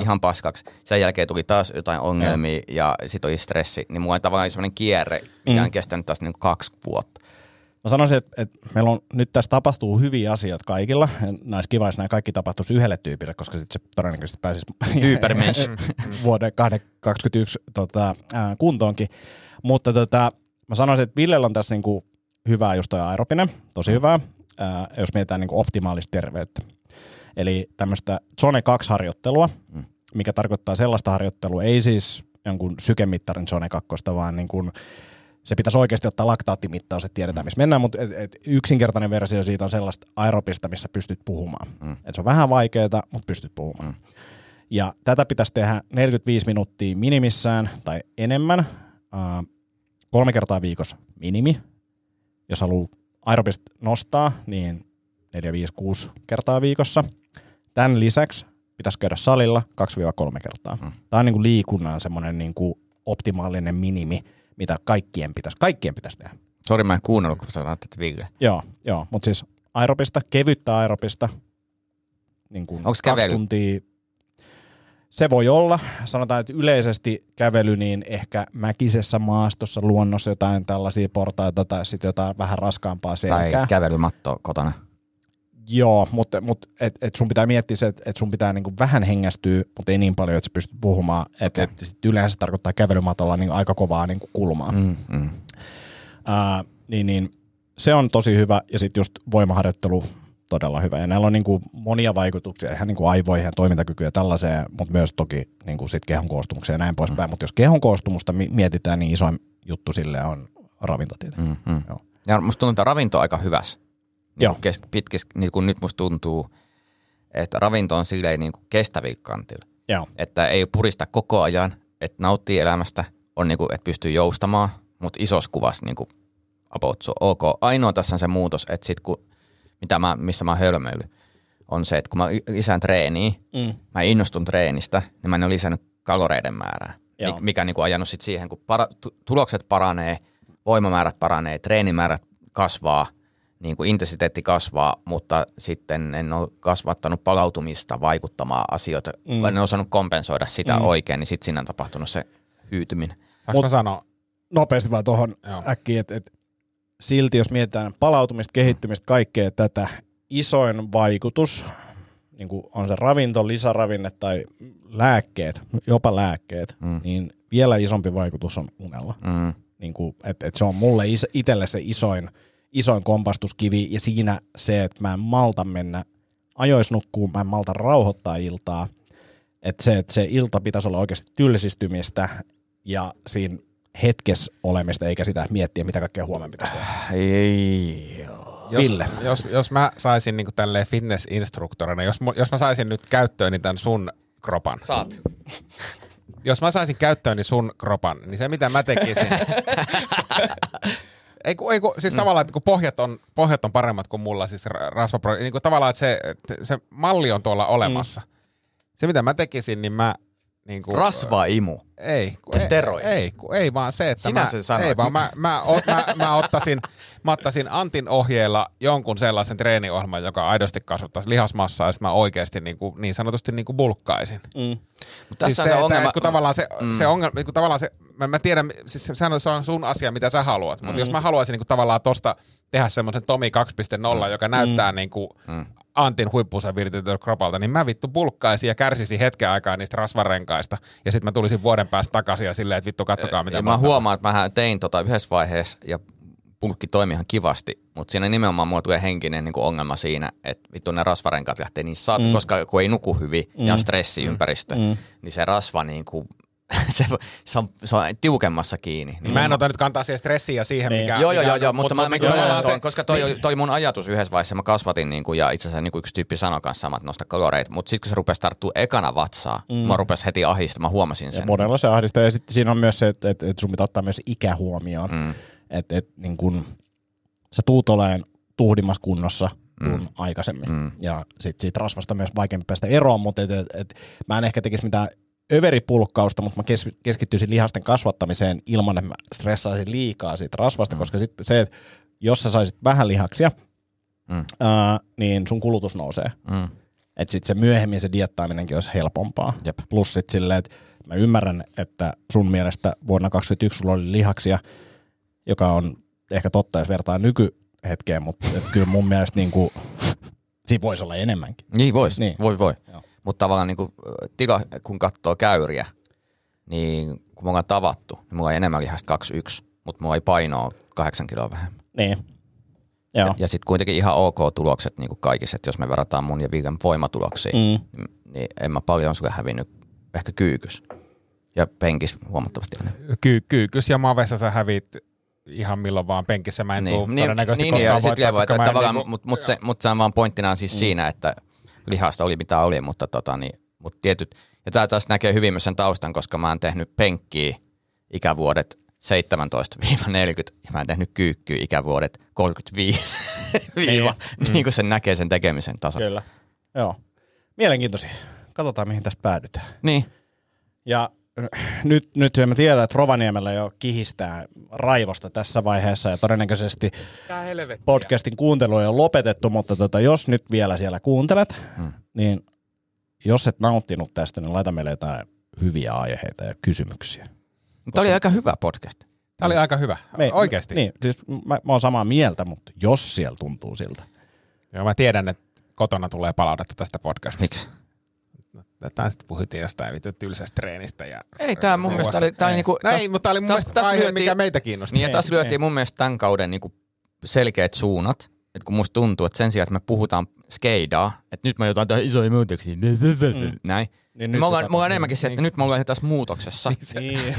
ihan paskaksi. Sen jälkeen tuli taas jotain ongelmia ja sitten oli stressi. Niin mulla on tavallaan semmoinen kierre, mikä Mm. on kestänyt taas niin kaksi vuotta. Mä sanoisin, että, että meillä on, nyt tässä tapahtuu hyviä asioita kaikilla. Näissä kiva, jos nämä kaikki tapahtuisi yhdelle tyypille, koska sitten se todennäköisesti pääsisi vuoden 2021 tota, ää, kuntoonkin. Mutta tota, mä sanoisin, että Villellä on tässä niinku hyvää just toi aerobinen, tosi hyvää, ää, jos mietitään niinku optimaalista terveyttä. Eli tämmöistä Zone 2-harjoittelua, Mm. mikä tarkoittaa sellaista harjoittelua, ei siis jonkun sykemittarin Zone 2, vaan niin kuin se pitäisi oikeasti ottaa laktaattimittaus, että tiedetään, missä mennään, mutta et, et yksinkertainen versio siitä on sellaista aerobista, missä pystyt puhumaan. Mm. Et se on vähän vaikeaa, mutta pystyt puhumaan. Mm. Ja tätä pitäisi tehdä 45 minuuttia minimissään tai enemmän, äh, kolme kertaa viikossa minimi. Jos haluaa aerobista nostaa, niin 4, 5, 6 kertaa viikossa. Tämän lisäksi pitäisi käydä salilla 2-3 kertaa. Mm. Tämä on niin kuin liikunnan semmoinen niin kuin optimaalinen minimi, mitä kaikkien pitäisi, kaikkien pitäisi tehdä. Sori, mä en kuunnellut, kun sanoit, että Ville. Joo, joo. mutta siis aerobista, kevyttä aerobista, niin kuin Onks kaksi kävely? tuntia. Se voi olla. Sanotaan, että yleisesti kävely, niin ehkä mäkisessä maastossa, luonnossa jotain tällaisia portaita tai sitten jotain vähän raskaampaa Tai selkää. kävelymatto kotona. Joo, mutta, mutta et, et sun pitää miettiä se, että et sun pitää niinku vähän hengästyä, mutta ei niin paljon, että sä pystyt puhumaan. Että Okei. et yleensä se tarkoittaa kävelymatolla niinku aika kovaa niinku kulmaa. Mm, mm. Ää, niin, niin se on tosi hyvä ja sitten just voimaharjoittelu todella hyvä. Ja näillä on niinku monia vaikutuksia ihan niinku aivoihin ja toimintakykyyn ja tällaiseen, mutta myös toki niinku sit kehon koostumukseen ja näin poispäin. Mutta jos kehon koostumusta mi- mietitään, niin isoin juttu sille on ravinto tietenkin. Mm, mm. Joo. Ja musta tuntuu, että ravinto on aika hyvässä. Niin Joo. kuin kes, pitkis, niin kuin nyt musta tuntuu, että ravinto on silleen niin kuin kestävillä kantilla. Joo. Että ei purista koko ajan, että nauttii elämästä, on niin kuin, että pystyy joustamaan, mutta isossa kuvassa niin kuin about so ok. Ainoa tässä on se muutos, että sit kun, mitä mä, missä mä oon hölmöillyt, on se, että kun mä lisään treeniä, Mm. mä innostun treenistä, niin mä en ole lisännyt kaloreiden määrää. Joo. Mik- Mikä niin ajanut sit siihen, kun para, tu- tulokset paranee, voimamäärät paranee, treenimäärät kasvaa, niin kuin intensiteetti kasvaa, mutta sitten en ole kasvattanut palautumista vaikuttamaan asioita, mm. en ole osannut kompensoida sitä mm. oikein, niin sitten siinä on tapahtunut se hyytyminen. Saanko Mut- mä sanoa? Nopeasti vaan tuohon äkkiä, että et, silti jos mietitään palautumista, kehittymistä, kaikkea tätä, isoin vaikutus niin kuin on se ravinto, lisäravinne tai lääkkeet, jopa lääkkeet, mm. niin vielä isompi vaikutus on unella. Mm. Niin kuin, et, et se on mulle is, itselle se isoin, isoin kompastuskivi ja siinä se, että mä en malta mennä ajois nukkuu, mä en malta rauhoittaa iltaa. Että se, että se ilta pitäisi olla oikeasti tylsistymistä ja siinä hetkessä olemista, eikä sitä miettiä, mitä kaikkea huomenna pitäisi tehdä. Ei, Jos, Ville. Jos, jos mä saisin niin tälleen fitness-instruktorina, jos, jos mä saisin nyt käyttööni tämän sun kropan. saat. Jos mä saisin käyttööni sun kropan, niin se mitä mä tekisin... Ei, kun, ei kun, siis mm. tavallaan, että kun pohjat on, pohjat on paremmat kuin mulla, siis ra- rasvapro, niin kuin tavallaan, että se, se malli on tuolla olemassa. Mm. Se mitä mä tekisin, niin mä... Niin kuin, Rasvaimu. Ei, kun Ja ei, steroidi. ei, kun ei vaan se, että Sinä mä, sen sanoit. ei vaan mä, mä, ot, mä, mä, ottaisin, mä ottaisin Antin ohjeella jonkun sellaisen treeniohjelman, joka aidosti kasvattaisi lihasmassaa ja sitten mä oikeasti niin, kuin, niin sanotusti niin kuin bulkkaisin. Mm. Mutta Siis se, on se ongelma. Että, kun tavallaan se, mm. se ongelma, kun tavallaan se, mä, mä tiedän, siis se, sehän on- se on sun asia, mitä sä haluat, mutta mm. jos mä haluaisin niin kuin tavallaan tosta tehdä semmoisen Tomi 2.0, mm. joka näyttää niin kuin Mm. Antin huippuunsa viritetyllä kropalta, niin mä vittu bulkkaisin ja kärsisin hetken aikaa niistä rasvarenkaista, ja sitten mä tulisin vuoden päästä takaisin ja silleen, että vittu kattokaa mitä ja mä, mä huomaan, että mä tein tota yhdessä vaiheessa ja pulkki toimi ihan kivasti, mutta siinä nimenomaan mulla tulee henkinen niin ongelma siinä, että vittu ne rasvarenkaat lähtee niin saatu, mm. koska kun ei nuku hyvin mm. ja on stressiympäristö, mm. niin se rasva niin kuin, se, se, on, se on tiukemmassa kiinni. Niin Mä en ota nyt kantaa siihen stressiin ja siihen, Niin. mikä... Joo, joo, joo, joo, mutta mä, mä niinku ajan tuon, se- koska toi, niin. toi mun ajatus yhdessä vaiheessa, mä kasvatin niin kuin, ja itse asiassa niin kuin yksi tyyppi sanoi kanssa samat nosta kaloreita, mutta sitten kun se rupesi tarttua ekana vatsaa, mm. mä rupesi heti ahistamaan, mä huomasin Ja sen. monella se ahdistaa. Ja sitten siinä on myös se, että, että, että sun pitää ottaa myös ikä huomioon. Mm. Että, että niin kun, sä tuut oleen tuhdimmassa kunnossa kuin mm. aikaisemmin. Mm. Ja sit siitä rasvasta myös vaikeampi päästä eroon, mutta et, et, et, mä en ehkä tekisi mitään överipulkkausta, mutta mä kes, keskittyisin lihasten kasvattamiseen ilman, että mä stressaisin liikaa siitä rasvasta, mm. koska sitten se, että jos sä saisit vähän lihaksia, Mm. ää, niin sun kulutus nousee. Mm. Että sitten se myöhemmin se diettaaminenkin olisi helpompaa. Jep. Plus sitten silleen, että mä ymmärrän, että sun mielestä vuonna 2021 sulla oli lihaksia, joka on ehkä totta, jos vertaa nykyhetkeen, mutta kyllä mun mielestä niinku, siinä voisi olla enemmänkin. Niin vois, Niin. niin. voi voi. Joo. Mutta tavallaan niin kuin, tila, kun katsoo käyriä, niin kun me ollaan tavattu, niin mulla ei enemmän lihasta 21, mutta mulla ei painoa 8 kiloa vähemmän. Niin. Joo. Ja, ja sitten kuitenkin ihan ok tulokset niin kuin kaikissa, että jos me verrataan mun ja Viljan voimatuloksiin, Mm. mm. niin en mä paljon sulle hävinnyt ehkä kyykys. Ja penkis huomattavasti enemmän. Ky- kyykys ja mavessa sä hävit ihan milloin vaan penkissä. Mä en niin, tuu todennäköisesti niin, niin, koskaan ja sit voittaa, koska että mä tavallaan, niinku- mut, mut, se, mut se on vaan pointtina on siis mm. siinä, että lihasta oli mitä oli, mutta tota, niin, mut tietyt, ja tämä taas näkee hyvin myös sen taustan, koska mä oon tehnyt penkkiä ikävuodet 17-40, ja mä oon tehnyt kyykkyä ikävuodet 35, viiva, niin kuin sen näkee sen tekemisen taso. Kyllä. Joo. Mielenkiintoisia. Katsotaan, mihin tästä päädytään. Niin, Ja nyt, nyt mä tiedän, että Rovaniemellä jo kihistää raivosta tässä vaiheessa ja todennäköisesti podcastin kuuntelu on jo lopetettu, mutta tota, jos nyt vielä siellä kuuntelet, hmm. niin jos et nauttinut tästä, niin laita meille jotain hyviä aiheita ja kysymyksiä. Tämä oli aika hyvä podcast. Tämä oli aika hyvä. Me, Oikeasti. Niin, siis mä, mä oon samaa mieltä, mutta jos siellä tuntuu siltä. Joo, mä tiedän, että kotona tulee palautetta tästä podcastista. Miksi? Tätä sitten puhuttiin jostain vittu tylsästä treenistä. Ja Ei, tää mun mielestä oli, tää oli niinku... No ei, mutta tää oli mun täs- mielestä täs aihe, lyötiin- mikä meitä kiinnosti. Niin ja Ei, tässä ei. lyötiin mun mielestä tämän kauden niinku selkeät suunnat. Et kun musta tuntuu, että sen sijaan, että me puhutaan skeidaa, että nyt me jotain tehdä isoja muutoksia, näin. Niin Niin nyt me se ollaan, me ollaan enemmänkin se, että nyt me ollaan tässä muutoksessa. Niin.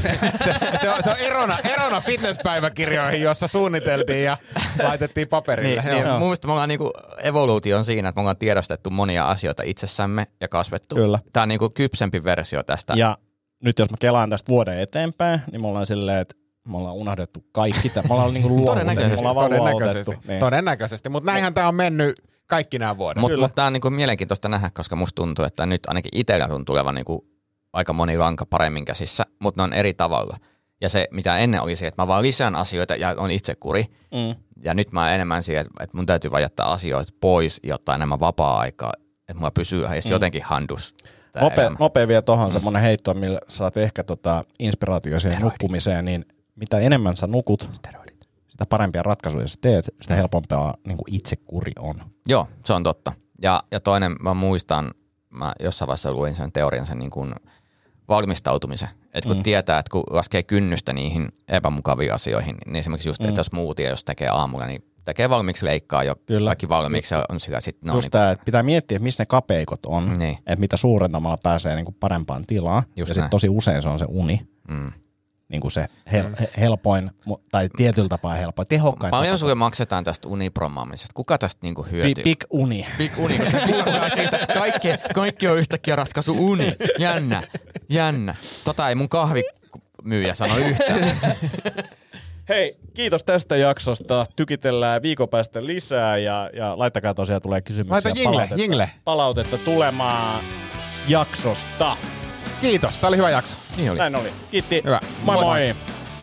se, on, se on erona, erona fitnesspäiväkirjoihin, jossa suunniteltiin ja laitettiin paperille. Niin, niin, mun mielestä me ollaan niinku evoluution siinä, että me ollaan tiedostettu monia asioita itsessämme ja kasvettu. Kyllä. Tämä on niinku kypsempi versio tästä. Ja nyt jos mä kelaan tästä vuoden eteenpäin, niin me ollaan silleen, että me ollaan unohdettu kaikki. Tämä. Me ollaan niinku luovutettu. Me Todennäköisesti, ollaan vaan Todennäköisesti. Niin. todennäköisesti. mutta näinhän tämä on mennyt kaikki nämä vuodet. Mutta mut tämä on niinku mielenkiintoista nähdä, koska musta tuntuu, että nyt ainakin itsellä tuntuu olevan niinku aika moni lanka paremmin käsissä, mutta ne on eri tavalla. Ja se, mitä ennen oli se, että mä vaan lisään asioita ja on itse kuri. Mm. Ja nyt mä oon enemmän siihen, että- mun täytyy vaan jättää asioita pois, jotta enemmän vapaa-aikaa, että mulla pysyy edes Mm. jotenkin handus. Nopea, nopea vielä tuohon semmoinen heitto, millä saat ehkä tota inspiraatio siihen nukkumiseen, niin mitä enemmän sä nukut, sitä parempia ratkaisuja sä teet, sitä helpompaa niin kuin itsekuri on. Joo, se on totta. Ja, ja toinen, mä muistan, mä jossain vaiheessa luin sen teorian sen niin kuin valmistautumisen. Että kun mm. tietää, että kun laskee kynnystä niihin epämukaviin asioihin, niin esimerkiksi just, mm. että jos smoothie, jos tekee aamulla, niin tekee valmiiksi leikkaa jo Kyllä. kaikki valmiiksi ja on sillä sitten, no Just niin, tää, että pitää miettiä, että missä ne kapeikot on, Niin. että mitä suurentamalla pääsee niin kuin parempaan tilaan. Just ja sitten tosi usein se on se uni, mm. Niin kuin se hel- he- helpoin, tai tietyllä tapaa helpoin, tehokkain. Paljon sulle maksetaan tästä uniprommaamisesta? Kuka tästä niinku Big, hyötyy? big uni. Big uni, kuulostaa siitä, että kaikki, kaikki on yhtäkkiä ratkaisu uni. Jännä, jännä. Tota ei mun kahvimyyjä sano yhtään. Hei, kiitos tästä jaksosta. Tykitellään viikon päästä lisää ja, ja laittakaa tosiaan tulee kysymyksiä. Laita jingle, palautetta, jingle. Palautetta tulemaan jaksosta. Kiitos, tämä oli hyvä jakso. Niin oli. Näin oli. Kiitti. Hyvä. Moi. Moi moi. moi.